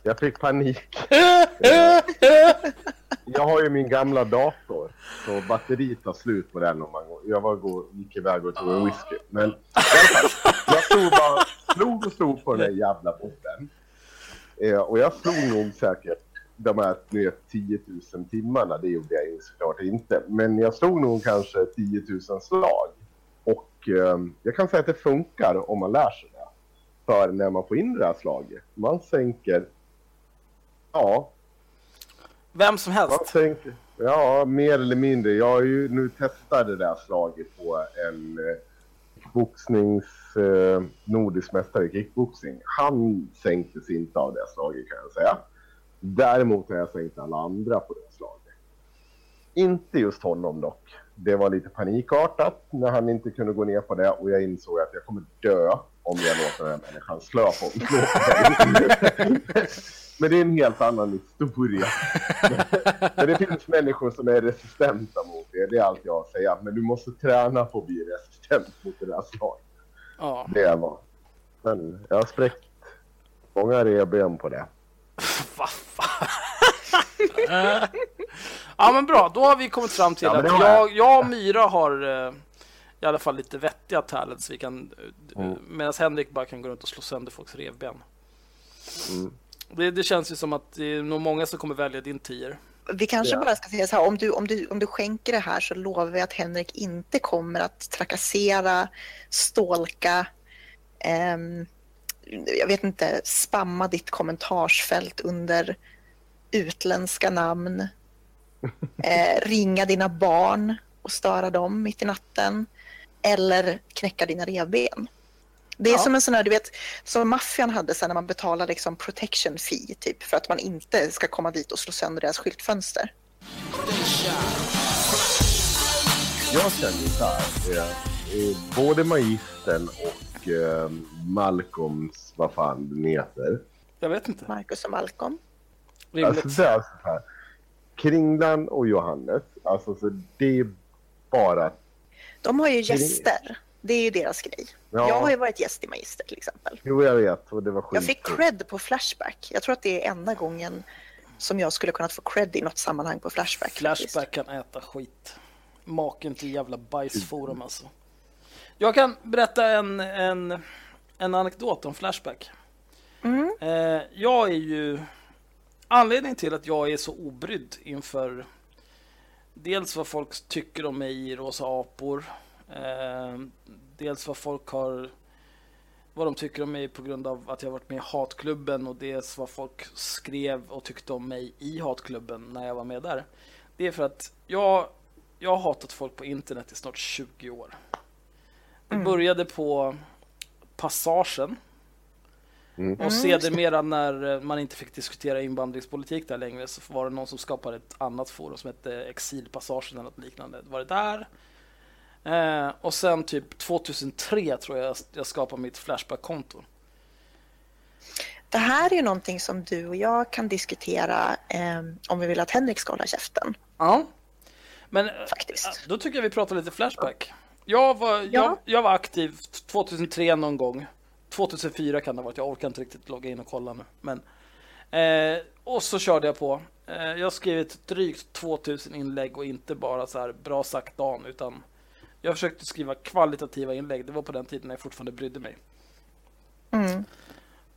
Jag fick panik. Jag har ju min gamla dator, så batteriet tar slut på den om man går. Jag var gå, gick iväg och tog en whisky. Men i alla fall, jag stod bara slog och slog på den där jävla botten. Eh, och jag slog nog säkert de här 10 000 timmarna, det gjorde jag ju såklart inte. Men jag slog nog kanske 10 000 slag. Och eh, jag kan säga att det funkar om man lär sig. För när man får in det här slaget, man sänker, ja, Vem som man helst. sänker, ja, mer eller mindre. Jag har ju nu testat det där slaget på en eh, boxnings eh, nordisk mästare i kickboxing. Han sänktes inte av det slaget kan jag säga. Däremot har jag sänkt alla andra på det slaget. Inte just honom dock. Det var lite panikartat när han inte kunde gå ner på det och jag insåg att jag kommer dö om jag låter den människan slå på slå på mig. Men det är en helt annan historia. Men det finns människor som är resistenta mot det. Det är allt jag har att säga. Men du måste träna på att bli resistent mot det där slaget. Ja. Det var. Men jag har spräckt många revben på det. Vad fan? ja men bra, då har vi kommit fram till Ja, att jag, jag. och Myra har eh, i alla fall lite vettiga talents. Vi kan, eh, Mm. Medan Henrik bara kan gå runt och slå sönder folks revben. Mm. Det, det känns ju som att det är nog många som kommer välja din tier. Vi kanske Ja. bara ska säga så här, om du, om, du, om du skänker det här så lovar vi att Henrik inte kommer att trakassera, stalka, ehm, jag vet inte, spamma ditt kommentarsfält under utländska namn, eh, ringa dina barn och störa dem mitt i natten eller knäcka dina revben. Det är Ja. som en sån här, du vet, som maffian hade sen när man betalar liksom protection fee, typ, för att man inte ska komma dit och slå sönder deras skyltfönster. Jag känner så här. Eh, eh, både Magistern och eh, Malcolms, vad fan den heter. Jag vet inte. Marcus och Malcolm. Rimligt. Alltså det är så här. Kringlan och Johannes, alltså så det är bara... De har ju gäster. Det är ju deras grej. Ja. Jag har ju varit gäst i Magister till exempel. Jo, jag vet och det var skit. Jag fick cred på Flashback. Jag tror att det är enda gången som jag skulle kunnat få cred i något sammanhang på Flashback. faktiskt. Flashback kan äta skit. Maken till jävla bajsforum alltså. Jag kan berätta en, en, en anekdot om Flashback. Mm. Eh, jag är ju... Anledningen till att jag är så obrydd inför dels vad folk tycker om mig i Rosa apor. Eh, dels vad folk har... Vad de tycker om mig på grund av att jag varit med i Hatklubben och dels vad folk skrev och tyckte om mig i Hatklubben när jag var med där. Det är för att jag, jag har hatat folk på internet i snart 20 år. Det Mm. började på Passagen. Mm. Och sedermera när eh, man inte fick diskutera invandringspolitik där längre så var det någon som skapade ett annat forum som hette Exilpassagen eller något liknande. Var det där. Eh, och sen typ 2003 tror jag jag skapade mitt Flashback-konto. Det här är ju någonting som du och jag kan diskutera eh, om vi vill att Henrik ska hålla käften. Ja. Men eh, Faktiskt. då tycker jag vi pratar lite Flashback. Jag var, Ja. jag, jag var aktiv 2003 någon gång. 2004 kan det ha varit, jag orkar inte riktigt logga in och kolla nu. Men, eh, och så körde jag på. Eh, jag har skrivit drygt 2000 inlägg och inte bara så här bra sagt Dan, utan jag försökte skriva kvalitativa inlägg. Det var på den tiden när jag fortfarande brydde mig. Mm.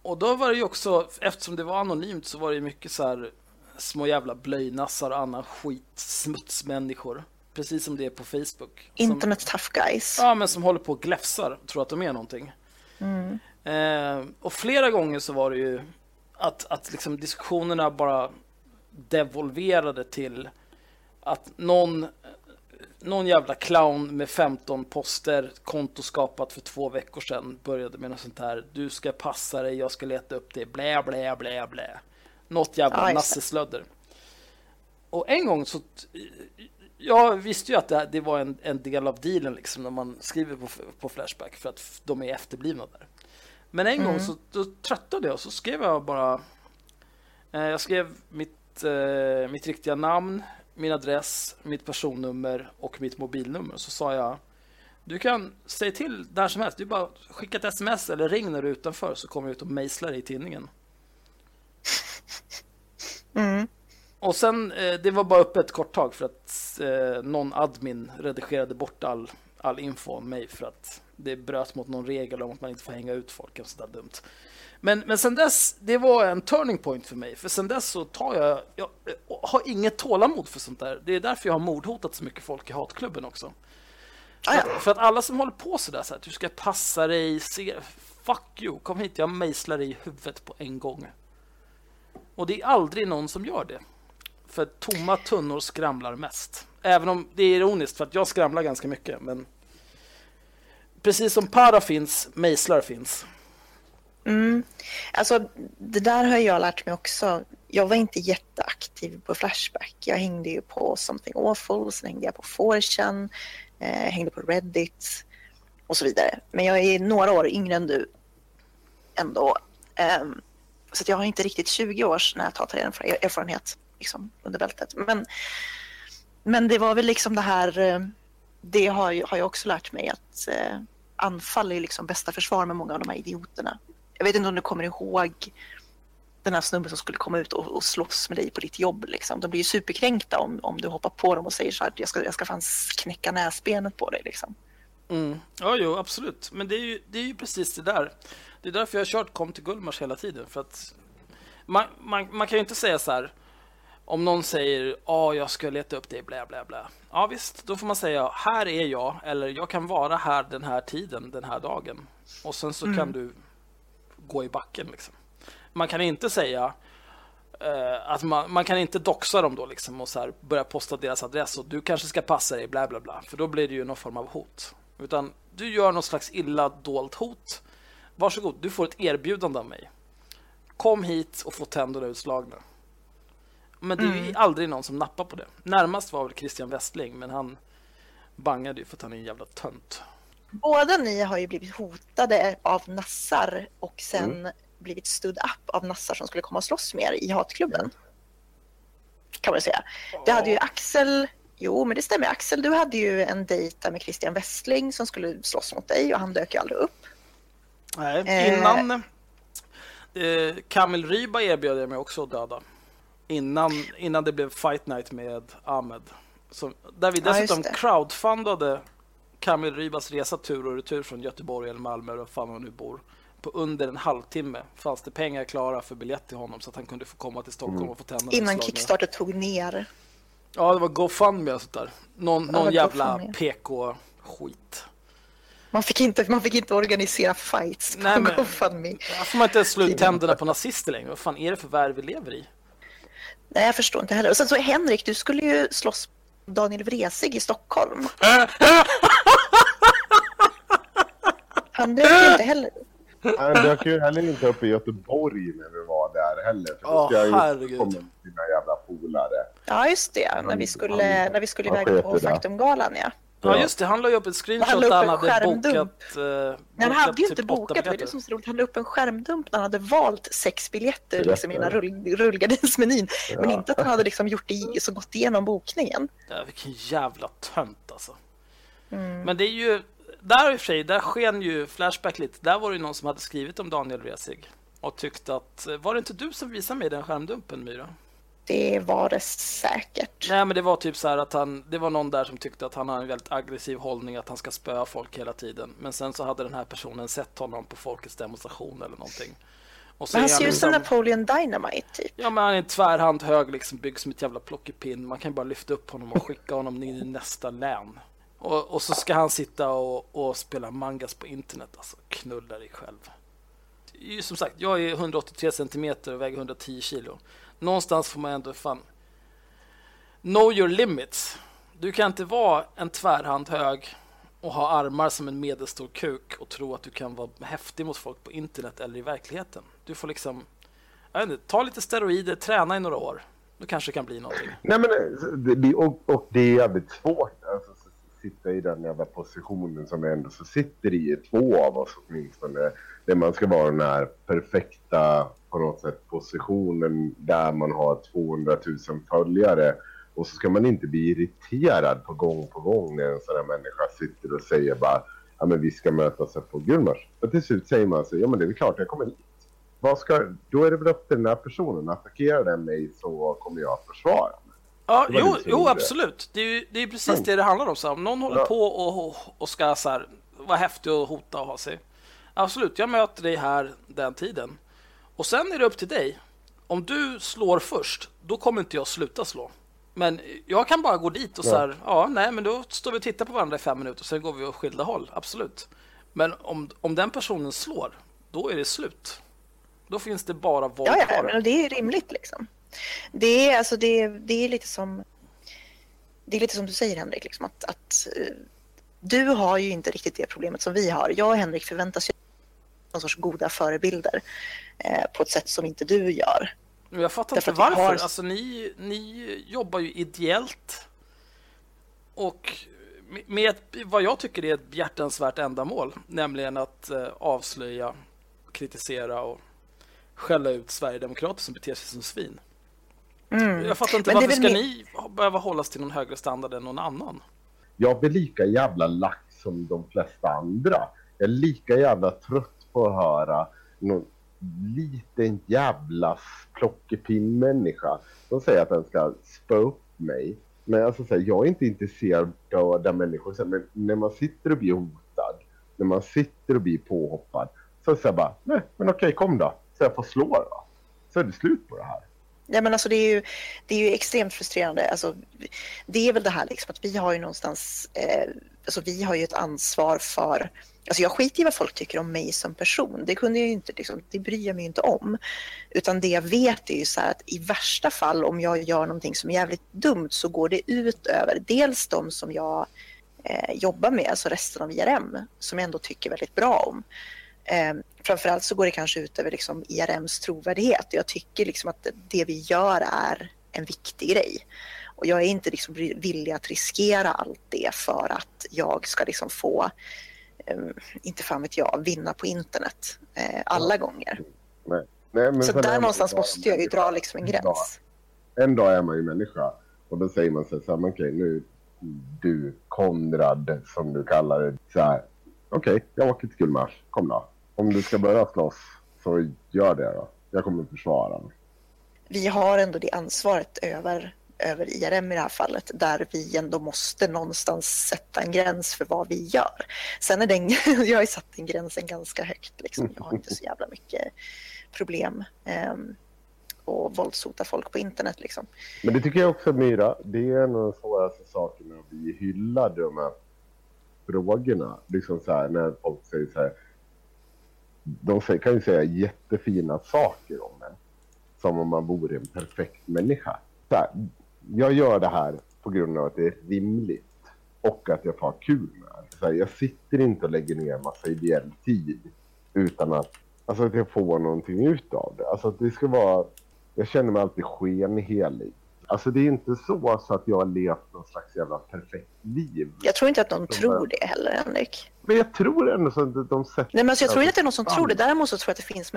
Och då var det ju också, eftersom det var anonymt så var det ju mycket så här små jävla blöjnassar och annan skit, smutsmänniskor. Precis som det är på Facebook. Som, Internet tough guys. ja, men som håller på och gläfsar tror att de är någonting. Mm. Eh, och flera gånger så var det ju att, att liksom diskussionerna bara devolverade till att någon, någon jävla clown med 15 poster, konto skapat för två veckor sedan, började med något sånt här. Du ska passa dig, jag ska leta upp det, blä, blä, blä, blä. Något jävla nasseslödder. Och en gång så... Jag visste ju att det, det var en, en del av dealen liksom när man skriver på, på Flashback för att de är efterblivna där. Men en gång så då tröttnade jag och så skrev jag bara... Eh, jag skrev mitt, eh, mitt riktiga namn, min adress, mitt personnummer och mitt mobilnummer. Så sa jag du kan säga till där som helst. Du bara skicka ett sms eller ring när du är utanför så kommer jag ut och mejslar i tidningen. Mm. Och sen, eh, det var bara uppe ett kort tag för att eh, någon admin redigerade bort all, all info om mig för att det bröt mot någon regel om att man inte får hänga ut folk och sådär dumt. Men, men sen dess, det var en turning point för mig. För sen dess så tar jag, jag har inget tålamod för sånt där. Det är därför jag har mordhotat så mycket folk i hatklubben också. Ah, För, ja. att, för att alla som håller på sådär, så här, du ska passa dig, se, fuck you, kom hit, jag mejslar dig i huvudet på en gång. Och det är aldrig någon som gör det. För tomma tunnor skramlar mest. Även om det är ironiskt för att jag skramlar ganska mycket. Men precis som para finns, mejslar finns. Mm. Alltså, det där har jag lärt mig också. Jag var inte jätteaktiv på Flashback. Jag hängde ju på Something Awful, sen hängde jag på 4chan, eh, hängde på Reddit och så vidare. Men jag är några år yngre än du ändå. Eh, så att jag har inte riktigt 20 års när jag tar erfarenhet liksom, under bältet. Men, men det var väl liksom det här, eh, det har, ju- har jag också lärt mig att eh, anfall är liksom bästa försvar med många av de här idioterna. Jag vet inte om du kommer ihåg den här snubben som skulle komma ut och, och slåss med dig på ditt jobb. Liksom. De blir ju superkränkta om, om du hoppar på dem och säger så här, jag ska, jag ska fan knäcka näsbenet på dig. Liksom. Mm. Ja, jo, absolut. Men det är, ju, det är ju precis det där. Det är därför jag har kört Kom till Gullmars hela tiden. För att man, man, man kan ju inte säga så här. Om någon säger ja, jag ska leta upp dig, blä, blä, blä. Ja, visst, då får man säga här är jag, eller jag kan vara här den här tiden, den här dagen. Och sen så kan du gå i backen liksom. Man kan inte säga eh, att man, man kan inte doxa dem då liksom och så här börja posta deras adress och du kanske ska passa dig, bla bla bla. För då blir det ju någon form av hot. Utan du gör någon slags illa dolt hot. Varsågod, du får ett erbjudande av mig. Kom hit och få tänderna utslagna. Men det är ju aldrig någon som nappar på det. Närmast var väl Christian Westling, men han bangade ju för att han är en jävla tönt. Båda ni har ju blivit hotade av nassar och sen blivit stood up av nassar som skulle komma och slåss med er i hatklubben. Kan man säga. Det hade ju Axel, jo men det stämmer, Axel du hade ju en dejt med Christian Westling som skulle slåss mot dig och han dök ju aldrig upp. Nej, Eh. innan eh, Kamil Ryba erbjöd jag mig också att döda. Innan, innan det blev Fight Night med Ahmed. Så, där vi Ja, dessutom det. crowdfundade Kamil Rybas resa tur och retur från Göteborg eller Malmö eller fan han nu bor. På under en halvtimme fanns det pengar klara för biljett till honom så att han kunde få komma till Stockholm och få tänderna Innan. Kickstarter tog ner. Ja, det var GoFundMe och sånt där. Någon, någon jävla. PK-skit. Man fick inte, man fick inte organisera fights på Nej, men- GoFundMe. Här får man inte slå ut tänderna på nazister längre. Vad fan är det för värld vi lever i? Nej, jag förstår inte heller. Och sen så Henrik, du skulle ju slåss Daniel Vresig i Stockholm. Han dök ju inte heller. Han dök ju heller inte upp i Göteborg när vi var där heller. För då ska jag ju komma med sina jävla polare. Ja, just det. När vi skulle, när vi skulle iväg på. Faktumgalan, ja. Ja, just det. Han la ju upp ett screenshot där han en hade skärmdump. bokat... Eh, Nej, han hade ju typ inte åtta bokat, det var det som var så roligt. Han la upp en skärmdump när han hade valt sex biljetter liksom, i rull, rullgardinsmenyn. Men Ja. inte att han hade liksom gjort det, så gått igenom bokningen. Ja, vilken jävla tönt alltså. Mm. Men det är ju... Där i och för sig, där sken ju Flashback lite. Där var det ju någon som hade skrivit om Daniel Resig och tyckte att... Var det inte du som visade mig den skärmdumpen, Myra? Det var det säkert. Nej, men det var typ så här att han... Det var någon där som tyckte att han har en väldigt aggressiv hållning, att han ska spöa folk hela tiden. Men sen så hade den här personen sett honom på folkets demonstration eller någonting. Och Men han ser ut som liksom- Napoleon Dynamite typ. Ja, men han är en tvärhand hög, liksom bygg som ett jävla plockepinn. Man kan ju bara lyfta upp honom och skicka honom in i nästa län. Och, och så ska han sitta och, och spela mangas på internet. Alltså, knulla dig själv. Som sagt, jag är 183 centimeter och väger 110 kilo. Någonstans får man ändå fan... Know your limits. Du kan inte vara en tvärhand hög och ha armar som en medelstor kuk och tro att du kan vara häftig mot folk på internet eller i verkligheten. Du får liksom jag vet inte, ta lite steroider, träna i några år. Då kanske det kan bli någonting. Nej, men eh, det, och, och det är jävligt svårt alltså, att sitta i den jävla positionen som vi ändå så sitter i, två av oss åtminstone. Där man ska vara den här perfekta på något sätt positionen där man har 200 000 följare. Och så ska man inte bli irriterad på gång på gång när en sån här människa sitter och säger bara ja men vi ska mötas på Gullmars. Och till slut säger man så ja men det är klart jag kommer hit. Vad ska, då är det väl upp till den här personen. Attackerar den mig så kommer jag att försvara mig. Ja, jo, jo absolut. Det är, ju- det är precis Mm. det det handlar om. Så om någon håller Ja. på och, och ska så här, vara häftig och hota och ha sig. Absolut, jag möter dig här den tiden. Och sen är det upp till dig. Om du slår först, då kommer inte jag sluta slå. Men jag kan bara gå dit och så Ja. här, ja, nej, men då står vi och tittar på varandra i fem minuter och sen går vi åt skilda håll. Absolut. Men om, om den personen slår, då är det slut. Då finns det bara våld Ja, ja, men det är rimligt liksom. Det är, alltså, det, det är lite som det är lite som du säger Henrik, liksom, att, att eh, du har ju inte riktigt det problemet som vi har. Jag och Henrik förväntas ju någon sorts goda förebilder eh, på ett sätt som inte du gör. Men jag fattar Därför inte varför. har- Alltså, ni, ni jobbar ju ideellt och med ett, vad jag tycker är ett behjärtansvärt ändamål, nämligen att eh, avslöja, kritisera och skälla ut Sverigedemokrater som beter sig som svin. Mm. Jag fattar inte Men varför ska mer- ni behöva hållas till någon högre standard än någon annan? Jag blir lika jävla lack som de flesta andra. Jag är lika jävla trött på att höra någon liten jävla plockepinnmänniska som säger att den ska spö upp mig. Men alltså, så här, jag är inte intresserad av döda människor. Så här, Men när man sitter och blir hotad, när man sitter och blir påhoppad, så säger jag bara, nej, men okej, kom då. Så jag får slå då. Så är det slut på det här. Ja, men alltså det, är ju, det är ju extremt frustrerande. Alltså, det är väl det här liksom att vi har ju någonstans, eh, alltså vi har ju ett ansvar för, alltså jag skiter i vad folk tycker om mig som person. Det kunde jag ju inte, liksom, det bryr jag mig inte om. Utan det jag vet är ju så här att i värsta fall om jag gör någonting som är jävligt dumt så går det ut över dels de som jag eh, jobbar med, alltså resten av IRM, som jag ändå tycker väldigt bra om. Eh, framförallt så går det kanske ut över liksom IRMs trovärdighet. Jag tycker liksom att det vi gör är en viktig grej. Och jag är inte liksom villig att riskera allt det för att jag ska liksom få, inte fan vet jag, vinna på internet eh, alla gånger. Nej, men Så där någonstans måste jag ju dra liksom en En dag- gräns. En dag är man ju människa och då säger man så här, okej nu du Konrad som du kallar det så här. Okej, jag åker till Gullmars, kom då. Om du ska börja slåss så gör det då. Jag kommer försvara mig. vi har ändå det ansvaret över, över IRM i det här fallet där vi ändå måste någonstans sätta en gräns för vad vi gör. Sen är den, jag har ju satt den gränsen ganska högt. Liksom. Jag har inte så jävla mycket problem eh, och våldshota folk på internet. Liksom. Men det tycker jag också Myra, det är en av de svåraste sakerna att bli hyllad i de här frågorna. Liksom så här när folk säger så här. De kan ju säga jättefina saker om en. Som om man vore en perfekt människa. Så här, jag gör det här på grund av att det är rimligt. Och att jag får ha kul med det. Så här, jag sitter inte och lägger ner en massa ideell tid. Utan att, alltså att jag får någonting ut av det. Alltså det ska vara... Jag känner mig alltid skenhelig. Alltså det är inte så, så att jag har levt någon slags jävla perfekt liv. Jag tror inte att de tror det heller, Henrik. Men jag tror ändå så att de sätter... Nej, men alltså, jag tror inte att det är någon som tror det. Däremot så tror jag att det finns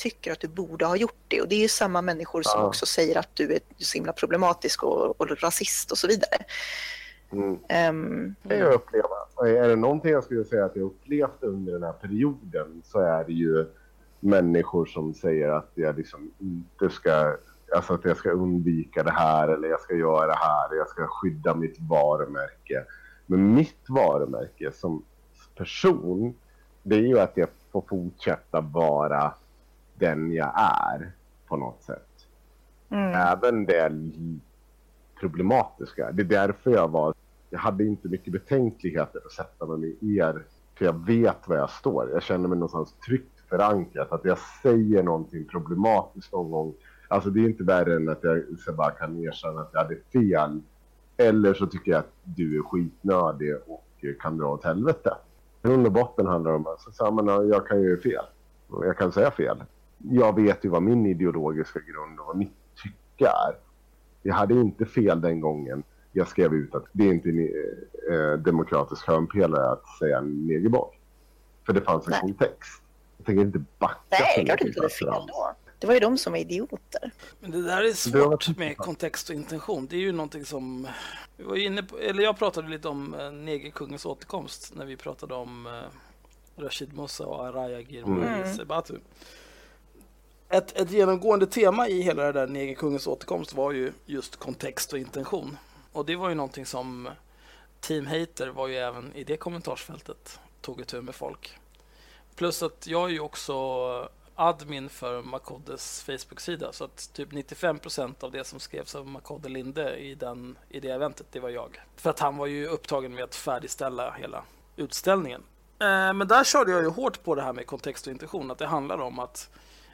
tycker att du borde ha gjort det. Och det är ju samma människor som Ja. också säger att du är så himla problematisk och, och rasist och så vidare. Mm. Ehm, Det jag uppleva. Är det någonting jag skulle säga att jag upplevt under den här perioden så är det ju människor som säger att jag liksom inte ska, alltså att jag ska undvika det här eller jag ska göra det här, jag ska skydda mitt varumärke. Men mitt varumärke som person, det är ju att jag får fortsätta vara den jag är på något sätt. mm. Även det problematiska. Det är därför jag var... Jag hade inte mycket betänkligheter att sätta mig med er. För jag vet var jag står. Jag känner mig någonstans tryggt förankrat. Att jag säger någonting problematiskt någon gång. Alltså det är inte värre än att jag så bara kan erkänna att jag hade fel. Eller så tycker jag att du är skitnödig och kan dra åt helvete. I grund och botten handlar det om att jag kan ju fel. Jag kan säga fel. Jag vet ju vad min ideologiska grund och vad mitt tycke är. Jag hade inte fel den gången jag skrev ut att det är inte en eh, demokratisk hörnpelare att säga negerboll. För det fanns en Nej. kontext. Jag tänker inte backa Nej, för klart någonting inte det är för fel då. Det var ju de som var idioter. Men det där är Det svårt med kontext och intention. Det är ju någonting som... Vi var inne på, eller jag pratade lite om eh, negerkungens återkomst när vi pratade om eh, Rashid Musa och Araya Girmay Mm. Sebatu. Ett, ett genomgående tema i hela det där negerkungens återkomst var ju just kontext och intention. Och det var ju någonting som Team Hater var ju även i det kommentarsfältet tog itu med folk. Plus att jag är ju också admin för Makodes Facebook-sida så att typ 95 procent av det som skrevs av Makode Linde i, den, i det eventet, det var jag. För att han var ju upptagen med att färdigställa hela utställningen. Eh, men där körde jag ju hårt på det här med kontext och intention, att det handlar om att,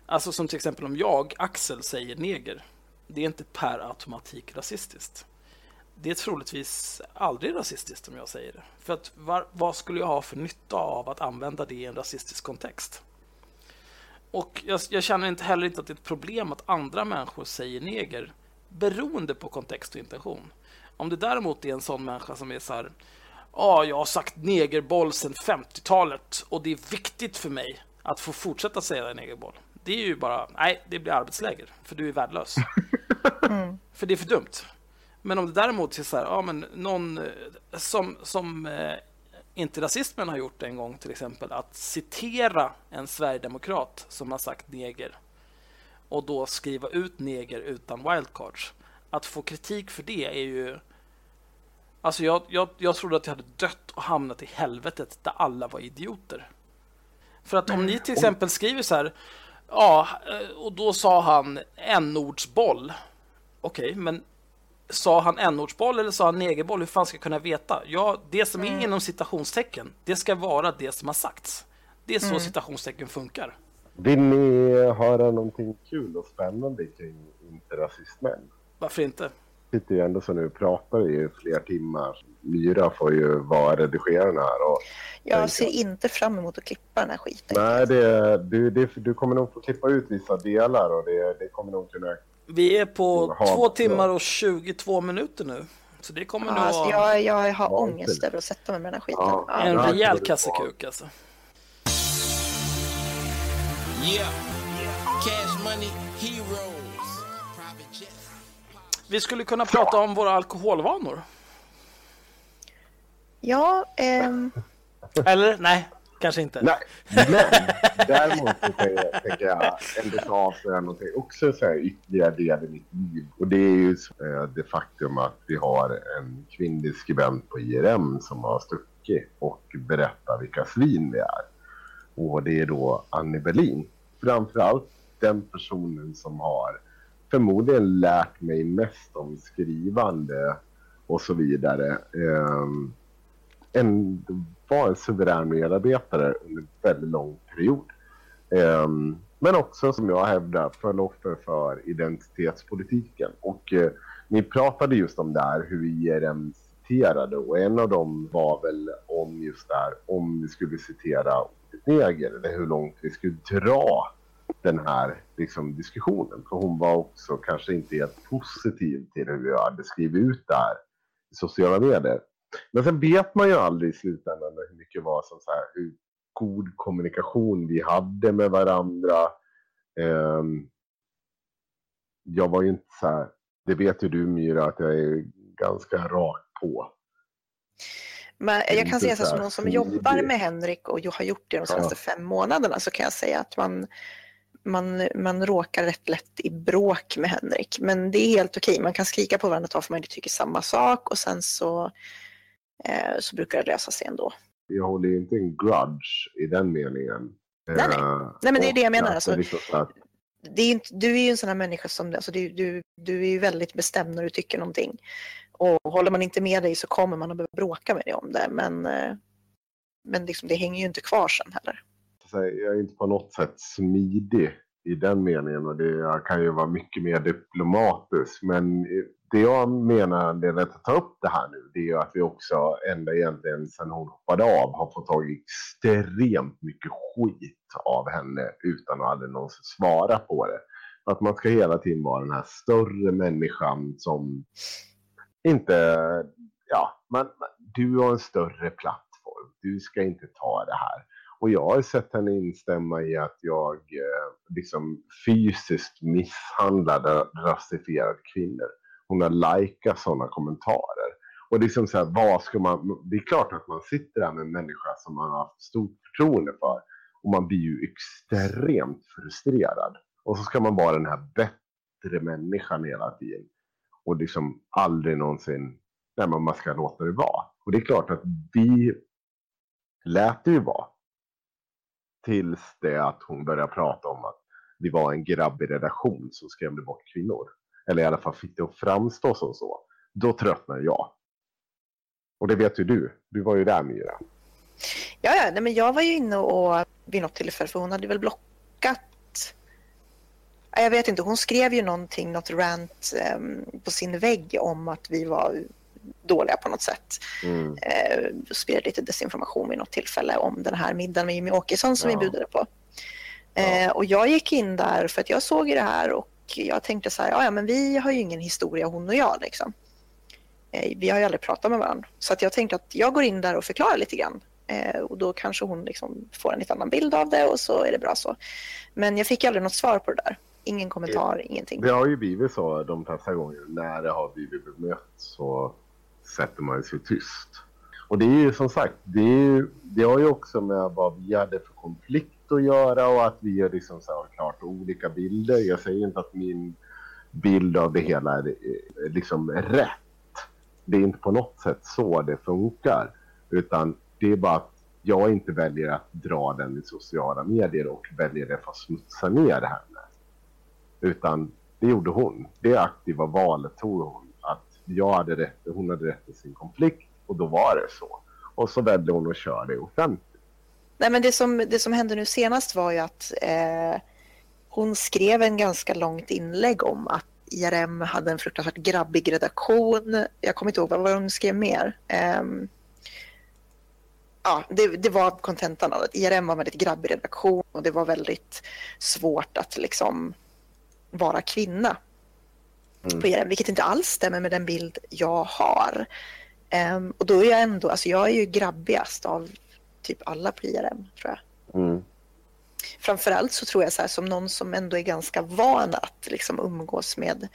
alltså som till exempel om jag, Axel, säger neger, det är inte per automatik rasistiskt. Det är troligtvis aldrig rasistiskt om jag säger det. För att var, vad skulle jag ha för nytta av att använda det i en rasistisk kontext? Och jag, jag känner inte heller inte att det är ett problem att andra människor säger neger beroende på kontext och intention. Om det däremot är en sån människa som är så här Ja, jag har sagt negerboll sedan 50-talet och det är viktigt för mig att få fortsätta säga negerboll. Det är ju bara, nej, det blir arbetsläger för du är värdelös. För det är för dumt. Men om det däremot är så här, ja men någon eh, som, som eh, inte rasismen har gjort en gång till exempel, att citera en sverigedemokrat som har sagt neger och då skriva ut neger utan wildcards. Att få kritik för det är ju... Alltså jag, jag, jag trodde att jag hade dött och hamnat i helvetet där alla var idioter. För att om ni till exempel skriver så här, ja, eh, och då sa han n-ordsboll. Okej, men sa han n-ordsboll eller sa han negerboll? Hur fan ska jag kunna veta? Ja, det som är inom citationstecken, det ska vara det som har sagts. Det är så citationstecken funkar. Vill ni höra någonting kul och spännande kring inte rasistmän? Varför inte? Sitter ju ändå så nu och pratar i fler timmar. Myra får ju vara redigeraren här. Och, Jag Tänker ser inte fram emot att klippa den här skiten. nej, det, du, det, du kommer nog få klippa ut vissa delar och det, det kommer nog kunna... Vi är på Jaha, två timmar och 22 minuter nu. Så det kommer Ja, nog alltså, vara jag, jag har Ja, ångest över att sätta mig med den här skiten. Ja. Ja. en rejäl kassekuk alltså. Yeah. Cash money heroes. Vi skulle kunna prata om våra alkoholvanor. Ja, ehm, Eller nej, kanske inte. Nej, men däremot så tänker jag, tänker jag ändå ta avslöja någonting också så här ytterligare del i mitt liv. Och det är ju eh, det faktum att vi har en kvinnlig skribent på IRM som har stuckit och berättar vilka svin vi är. Och det är då Annie Berlin. Framförallt den personen som har förmodligen lärt mig mest om skrivande och så vidare. Ehm, en, var en suverän medarbetare under en väldigt lång period. Ehm, men också, som jag hävdar, föll offer för identitetspolitiken. Och eh, ni pratade just om det här, hur IRM citerade. Och en av dem var väl om just det här, om vi skulle citera ordet neger, eller hur långt vi skulle dra den här liksom, diskussionen. För hon var också kanske inte helt positiv till hur jag hade skrivit ut det här i sociala medier. Men sen vet man ju aldrig i slutändan hur mycket var som så här, hur god kommunikation vi hade med varandra. Um, jag var ju inte så här, det vet ju du Myra, att jag är ganska rak på. Men jag kan säga så som någon som jobbar med Henrik och har gjort det de senaste Ja. fem månaderna så kan jag säga att man, man, man råkar rätt lätt i bråk med Henrik. Men det är helt okej, man kan skrika på varandra ett tag för man inte tycker samma sak och sen så, eh, så brukar det lösa sig ändå. Jag håller ju inte en grudge i den meningen. Nej, nej. Eh, Nej, men det är det jag menar, alltså. det är liksom Det är inte, du är ju en sån här människa som, alltså du, du, du är ju väldigt bestämd när du tycker någonting. Och håller man inte med dig så kommer man att behöva bråka med dig om det. Men, eh, men liksom, det hänger ju inte kvar sen heller jag är inte på något sätt smidig i den meningen och det, jag kan ju vara mycket mer diplomatisk. Men det jag menar, det att ta upp det här nu, det är ju att vi också ända egentligen sedan hon hoppade av har fått tag i extremt mycket skit av henne utan att aldrig någonsin svara på det. Att man ska hela tiden vara den här större människan som inte, ja, man- du har en större plattform. Du ska inte ta det här. Och jag har sett henne instämma i att jag eh, liksom fysiskt misshandlade rasifierade kvinnor. Hon har likat sådana kommentarer. Och liksom så här, vad ska man... Det är klart att man sitter där med en människa som man har haft stort förtroende för. Och man blir ju extremt frustrerad. Och så ska man vara den här bättre människan hela tiden. Och liksom aldrig någonsin... Nej, men man ska låta det vara. Och det är klart att vi lät det ju vara. Tills det att hon började prata om att vi var en grabbig redaktion som skrämde bort kvinnor. Eller i alla fall fick det att framstå som så. Då tröttnade jag. Och det vet ju du. Du var ju där Myra. Ja, ja nej, men jag var ju inne och vid något tillfälle, för hon hade väl blockat... Jag vet inte, hon skrev ju någonting, något rant um, på sin vägg om att vi var dåliga på något sätt. Mm. Eh, spred lite desinformation vid något tillfälle om den här middagen med Jimmy Åkesson som Ja. vi bjudade på. Eh, och jag gick in där för att jag såg det här och jag tänkte så här, ja, men vi har ju ingen historia hon och jag liksom. Eh, vi har ju aldrig pratat med varandra. Så att jag tänkte att jag går in där och förklarar lite grann. Eh, och då kanske hon liksom får en lite annan bild av det och så är det bra så. Men jag fick aldrig något svar på det där. Ingen kommentar, ingenting. Det har ju blivit så de flesta gånger. När det har blivit bemött så sätter man sig tyst. Och det är ju som sagt, det, är ju, det har ju också med vad vi hade för konflikt att göra och att vi har liksom så här klart olika bilder. Jag säger inte att min bild av det hela är är liksom rätt. Det är inte på något sätt så det funkar. Utan det är bara att jag inte väljer att dra den i sociala medier och väljer det för att smutsa ner henne. Utan det gjorde hon. Det aktiva valet tog hon. Jag hade rätt, hon hade rätt i sin konflikt och då var det så. Och så välde hon att köra det offentligt. Nej, men det som, det som hände nu senast var ju att eh, hon skrev en ganska långt inlägg om att IRM hade en fruktansvärt grabbig redaktion. Jag kommer inte ihåg vad vad hon skrev mer. Eh, ja, det, det var kontentan av att IRM var en väldigt grabbig redaktion och det var väldigt svårt att liksom vara kvinna på IRM, vilket inte alls stämmer med den bild jag har. Ehm, och då är jag ändå, alltså jag är ju grabbigast av typ alla på IRM tror jag. Mm. Framförallt så tror jag så här som någon som ändå är ganska van att liksom umgås med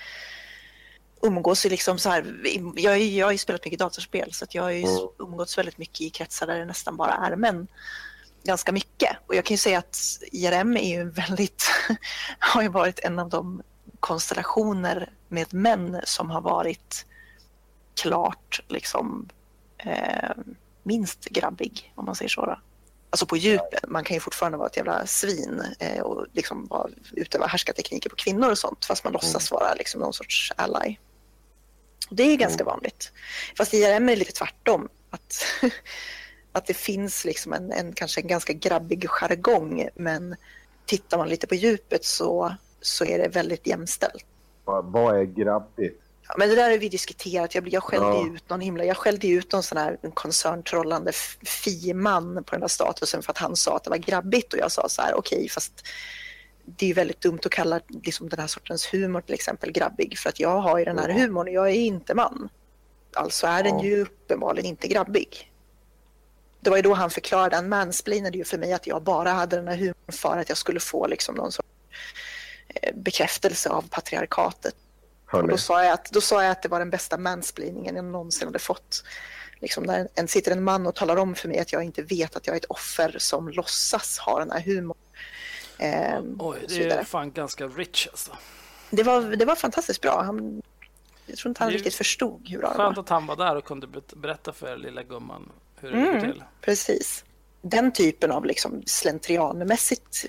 umgås i liksom så här, jag, jag har ju spelat mycket datorspel så att jag har ju Mm. umgåtts väldigt mycket i kretsar där det nästan bara är män. Ganska mycket. Och jag kan ju säga att IRM är ju väldigt, har ju varit en av de konstellationer med män som har varit klart liksom eh, minst grabbig om man säger så. Då. Alltså på djupet. Man kan ju fortfarande vara ett jävla svin eh, och liksom vara, utöva härskartekniker på kvinnor och sånt fast man låtsas vara liksom någon sorts ally. Och det är ganska vanligt. Fast IRM är lite tvärtom. Att, att det finns liksom en, en kanske en ganska grabbig jargong men tittar man lite på djupet så, så är det väldigt jämställt. Vad, vad är grabbigt? Ja, men det där har vi diskuterat. Jag, jag skällde Ja. ut någon himla, jag skällde ut någon sån här en koncerntrollande fi-man på den där statusen för att han sa att det var grabbigt och jag sa så här, okej, fast det är väldigt dumt att kalla liksom, den här sortens humor till exempel grabbig för att jag har ju den här humorn och jag är inte man. Alltså är den Ja. ju uppenbarligen inte grabbig. Det var ju då han förklarade, han mansplainade ju för mig att jag bara hade den här humorn för att jag skulle få liksom någon sorts bekräftelse av patriarkatet. Och då sa, jag att, då sa jag att det var den bästa mansplainingen jag någonsin hade fått. Liksom när en, sitter en man och talar om för mig att jag inte vet att jag är ett offer som låtsas ha den här humorn. Ehm, Oj, det är fan ganska rich alltså. det, var, det var fantastiskt bra. Han, jag tror inte han riktigt förstod hur bra det Skönt var. att han var där och kunde berätta för lilla gumman hur det ligger Mm. till. Precis. Den typen av liksom slentrianmässigt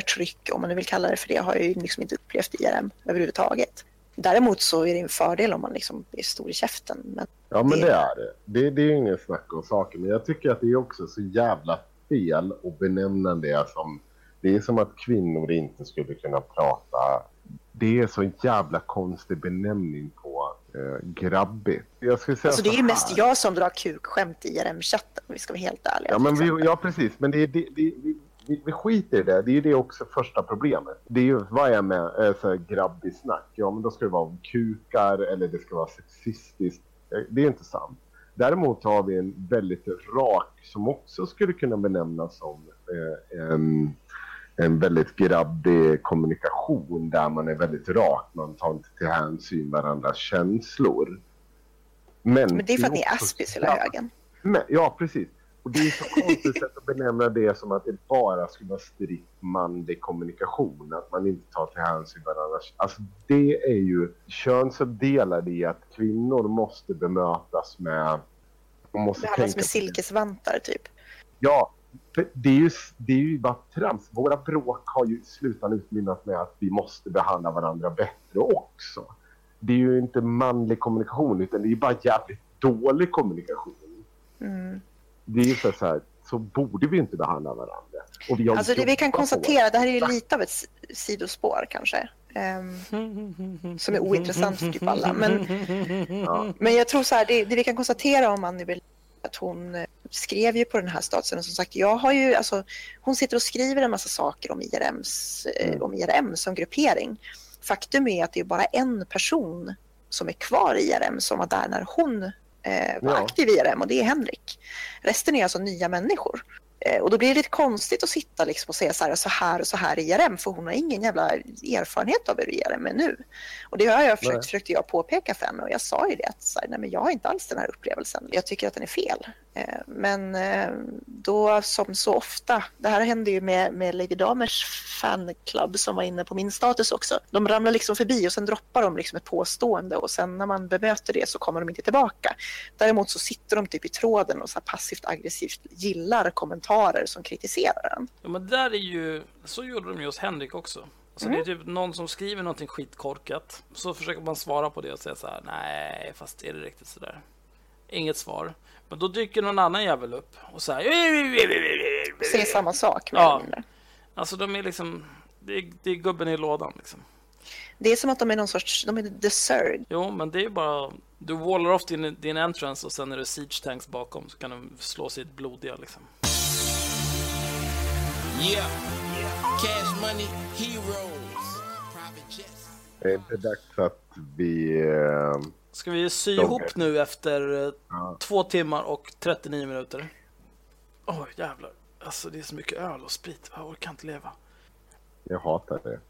kvinnoförtryck, om man nu vill kalla det för det, har jag ju liksom inte upplevt i IRM överhuvudtaget. Däremot så är det en fördel om man liksom är stor i käften. Men ja men det- det är det. det. Det är ingen snack om saken. Men jag tycker att det är också så jävla fel att benämna det som... Det är som att kvinnor inte skulle kunna prata. Det är så en jävla konstig benämning på eh, grabbigt. Jag skulle säga alltså, det är mest jag som drar kukskämt i IRM-chatten, om vi ska vara helt ärliga. Ja, men vi, ja precis. Men det, är- det, det, vi, vi, skiter i det. Det är ju det också första problemet. Det är ju, vad är med så här, grabbig snack? Ja, men då ska det vara om kukar eller det ska vara sexistiskt. Eh, Det är inte sant. Däremot har vi en väldigt rak, som också skulle kunna benämnas som eh, en, en väldigt grabbig kommunikation där man är väldigt rak. Man tar inte till hänsyn varandras känslor. Men, Men det är för att ni är aspis hela högen. men, ja, precis. Och det är så konstigt sätt att benämna det som att det bara skulle vara strikt manlig kommunikation. Att man inte tar till hänsyn varandra. Alltså det är ju könsuppdelade i att kvinnor måste bemötas med... Måste Behandlas med silkesvantar typ. Ja, det är, ju, det är ju bara trams. Våra bråk har ju i slutändan utmynnat med att vi måste behandla varandra bättre också. Det är ju inte manlig kommunikation utan det är bara jävligt dålig kommunikation. Mm. Det är ju så så här, så borde vi inte behandla varandra. Och vi Alltså det vi kan konstatera, det här är ju lite av ett sidospår kanske. ehm, som är ointressant för typ alla. Men, Ja. men jag tror så här, det, det vi kan konstatera om Annie Berlin, att hon eh, skrev ju på den här statusen. Och som sagt, jag har ju, alltså, hon sitter och skriver en massa saker om, IRMs, eh, Mm. om IRM som gruppering. Faktum är att det är bara en person som är kvar i IRM som var där när hon eh, var Ja. aktiv i IRM och det är Henrik. Resten är alltså nya människor. Eh, Och då blir det lite konstigt att sitta liksom och säga så här, så här och så här i IRM för hon har ingen jävla erfarenhet av hur IRM är nu. Och det har jag försökt, Nej. försökte jag påpeka för henne och jag sa ju det att så här, nej, men jag har inte alls den här upplevelsen. Jag tycker att den är fel. Eh, Men eh, då som så ofta, det här hände ju med, med Lady Damers fanclub som var inne på min status också. De ramlar liksom förbi och sen droppar de liksom ett påstående och sen när man bemöter det så kommer de inte tillbaka. Däremot så sitter de typ i tråden och så passivt aggressivt gillar kommentarer som kritiserar den. Ja, men där är ju, så gjorde de ju hos Henrik också. Alltså Det är typ någon som skriver någonting skitkorkat. Så försöker man svara på det och säga så här. Nej, fast är det riktigt så där? Inget svar. Men då dyker någon annan jävel upp och så här. Säger samma sak Ja. Alltså de är liksom. Det är, det är gubben i lådan liksom. Det är som att de är någon sorts, de är the Zerg. Jo, men det är ju bara. Du wallar off din, din entrance och sen är det siege tanks bakom så kan de slå sitt blodiga liksom. Yeah. Cash money, heroes. Private jets. Det är inte dags att vi... Eh, Ska vi sy ihop nu efter eh, Ja. två timmar och 39 minuter? Oj, jävlar. Alltså det är så mycket öl och sprit. Jag orkar inte leva. jag hatar det.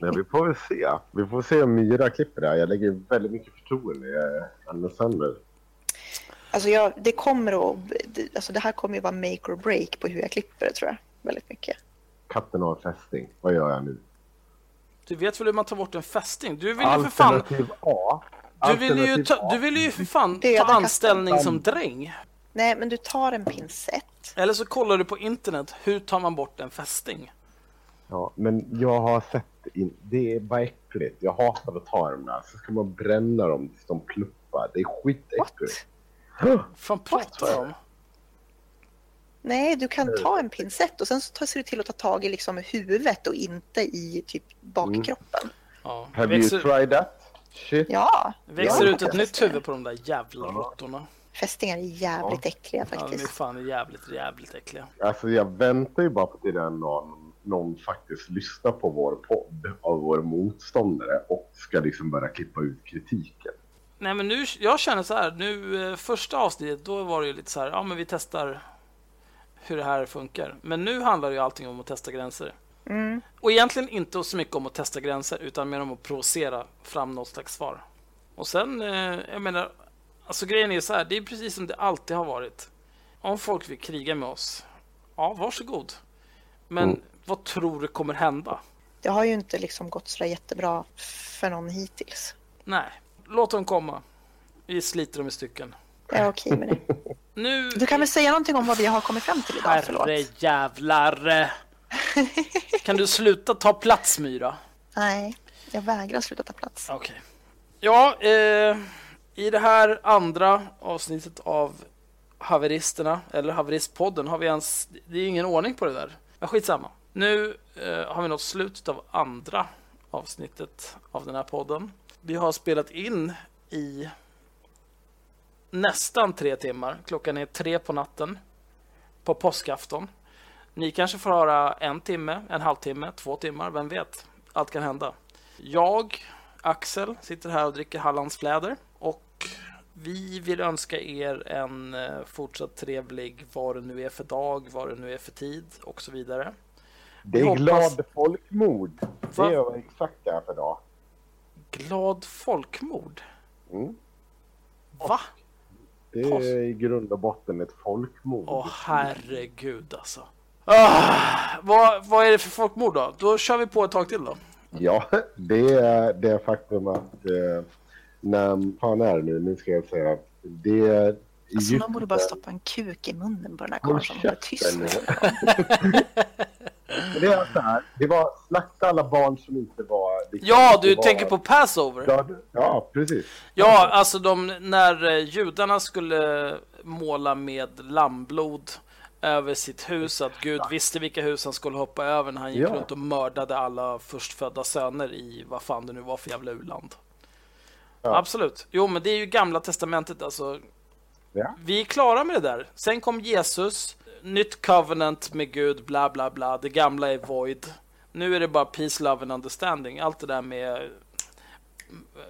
Men vi får väl se. Vi får se om Myra klipper det här. Jag lägger väldigt mycket förtroende i eh, Alexander. Alltså jag, det kommer att, det- alltså det här kommer ju vara make or break på hur jag klipper det tror jag. Väldigt mycket. Katten har fästing. Vad gör jag nu? Du vet väl hur man tar bort en fästing? Du vill ju för fan... Alternativ A. Du vill ju, ta, du vill ju för fan ta anställning som dräng. Nej, men du tar en pincett. Eller så kollar du på internet. Hur tar man bort en fästing? Ja, men jag har sett... In... Det är bara äckligt. Jag hatar att ta dem där. Så ska man bränna dem tills de pluppar. Det är skitäckligt. What? fan pratar du om? Nej, du kan ta en pincett och sen så tar- ser du till att ta tag i liksom huvudet och inte i typ bakkroppen. Ja. Have you tried that? Shit. Ja. växer ja, ut ett nytt huvud på de där jävla råttorna. Fästingar är jävligt äckliga Ja, de är faktiskt. fan jävligt, jävligt äckliga. Alltså jag väntar ju bara på till den någon, någon faktiskt lyssnar på vår podd av våra motståndare och ska liksom börja klippa ut kritiken. Nej men nu, jag känner så här, nu eh, första avsnittet då var det ju lite så här, ja men vi testar hur det här funkar. Men nu handlar ju allting om att testa gränser. Mm. Och egentligen inte så mycket om att testa gränser utan mer om att provocera fram något slags svar. Och sen, eh, jag menar, alltså grejen är så här, det är precis som det alltid har varit. Om folk vill kriga med oss, ja varsågod. Men Mm. vad tror du kommer hända? Det har ju inte liksom gått så jättebra för någon hittills. Nej, låt dem komma. Vi sliter dem i stycken. Jag är okej med det. Nu... Du kan väl säga någonting om vad vi har kommit fram till idag? Förlåt. Herre jävlar. Kan du sluta ta plats Myra? Nej, jag vägrar sluta ta plats. Okej. Ja, eh, i det här andra avsnittet av Haveristerna, eller Haveristpodden, har vi ens... Det är ingen ordning på det där. Men skitsamma. Nu eh, har vi nått slutet av andra avsnittet av den här podden. Vi har spelat in i nästan tre timmar. Klockan är tre på natten på påskafton. Ni kanske får höra en timme, en halvtimme, två timmar, vem vet? Allt kan hända. Jag, Axel, sitter här och dricker Hallandsfläder och vi vill önska er en eh, fortsatt trevlig vad det nu är för dag, vad det nu är för tid och så vidare. Det är hoppas- glad folkmord. Va? Det är exakt det är för dag. Glad folkmord? Mm. Va? Det är i grund och botten ett folkmord. Åh herregud alltså. Ah, vad, vad är det för folkmord då? Då kör vi på ett tag till då. Ja, det är det faktum att eh, när fan är det nu? Nu ska jag säga. Det är Alltså, man borde bara stoppa en kuk i munnen på den här karln som håller tyst. Det är så här. Det var slakta alla barn som inte var... liksom- Ja, du var- tänker på Passover? Ja, Ja, precis. Ja, alltså de, när eh, judarna skulle måla med lammblod över sitt hus, att Gud visste vilka hus han skulle hoppa över när han gick Ja. runt och mördade alla förstfödda söner i vad fan det nu var för jävla u-land. Ja. Absolut. Jo, men det är ju gamla testamentet alltså. Ja. Vi är klara med det där. Sen kom Jesus, nytt covenant med Gud, bla bla bla. Det gamla är void. Nu är det bara peace, love and understanding. Allt det där med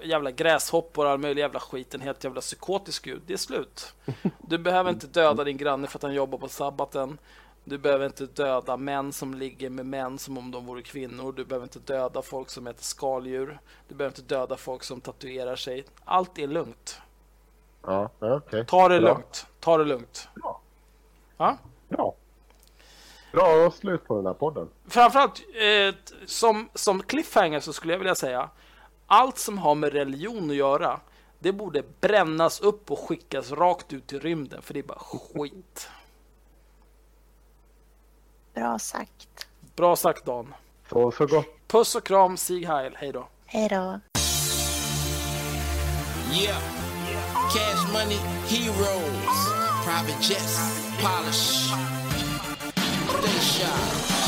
jävla gräshoppor och all möjlig jävla skit. En helt jävla psykotisk gud. Det är slut. Du behöver inte döda din granne för att han jobbar på sabbaten. Du behöver inte döda män som ligger med män som om de vore kvinnor. Du behöver inte döda folk som äter skaldjur. Du behöver inte döda folk som tatuerar sig. Allt är lugnt. Ja, okej. Ta det Bra. lugnt. Ta det lugnt. Bra. Ja? Bra. Bra slut på den här podden. Framförallt eh, som, som cliffhanger så skulle jag vilja säga allt som har med religion att göra det borde brännas upp och skickas rakt ut i rymden för det är bara skit. Bra sagt. Bra sagt Dan. Så, så gott. Puss och kram, Sieg Heil. Hej då. Hej då. Yeah. Cash money, heroes. Private jets, polish. Stay shy.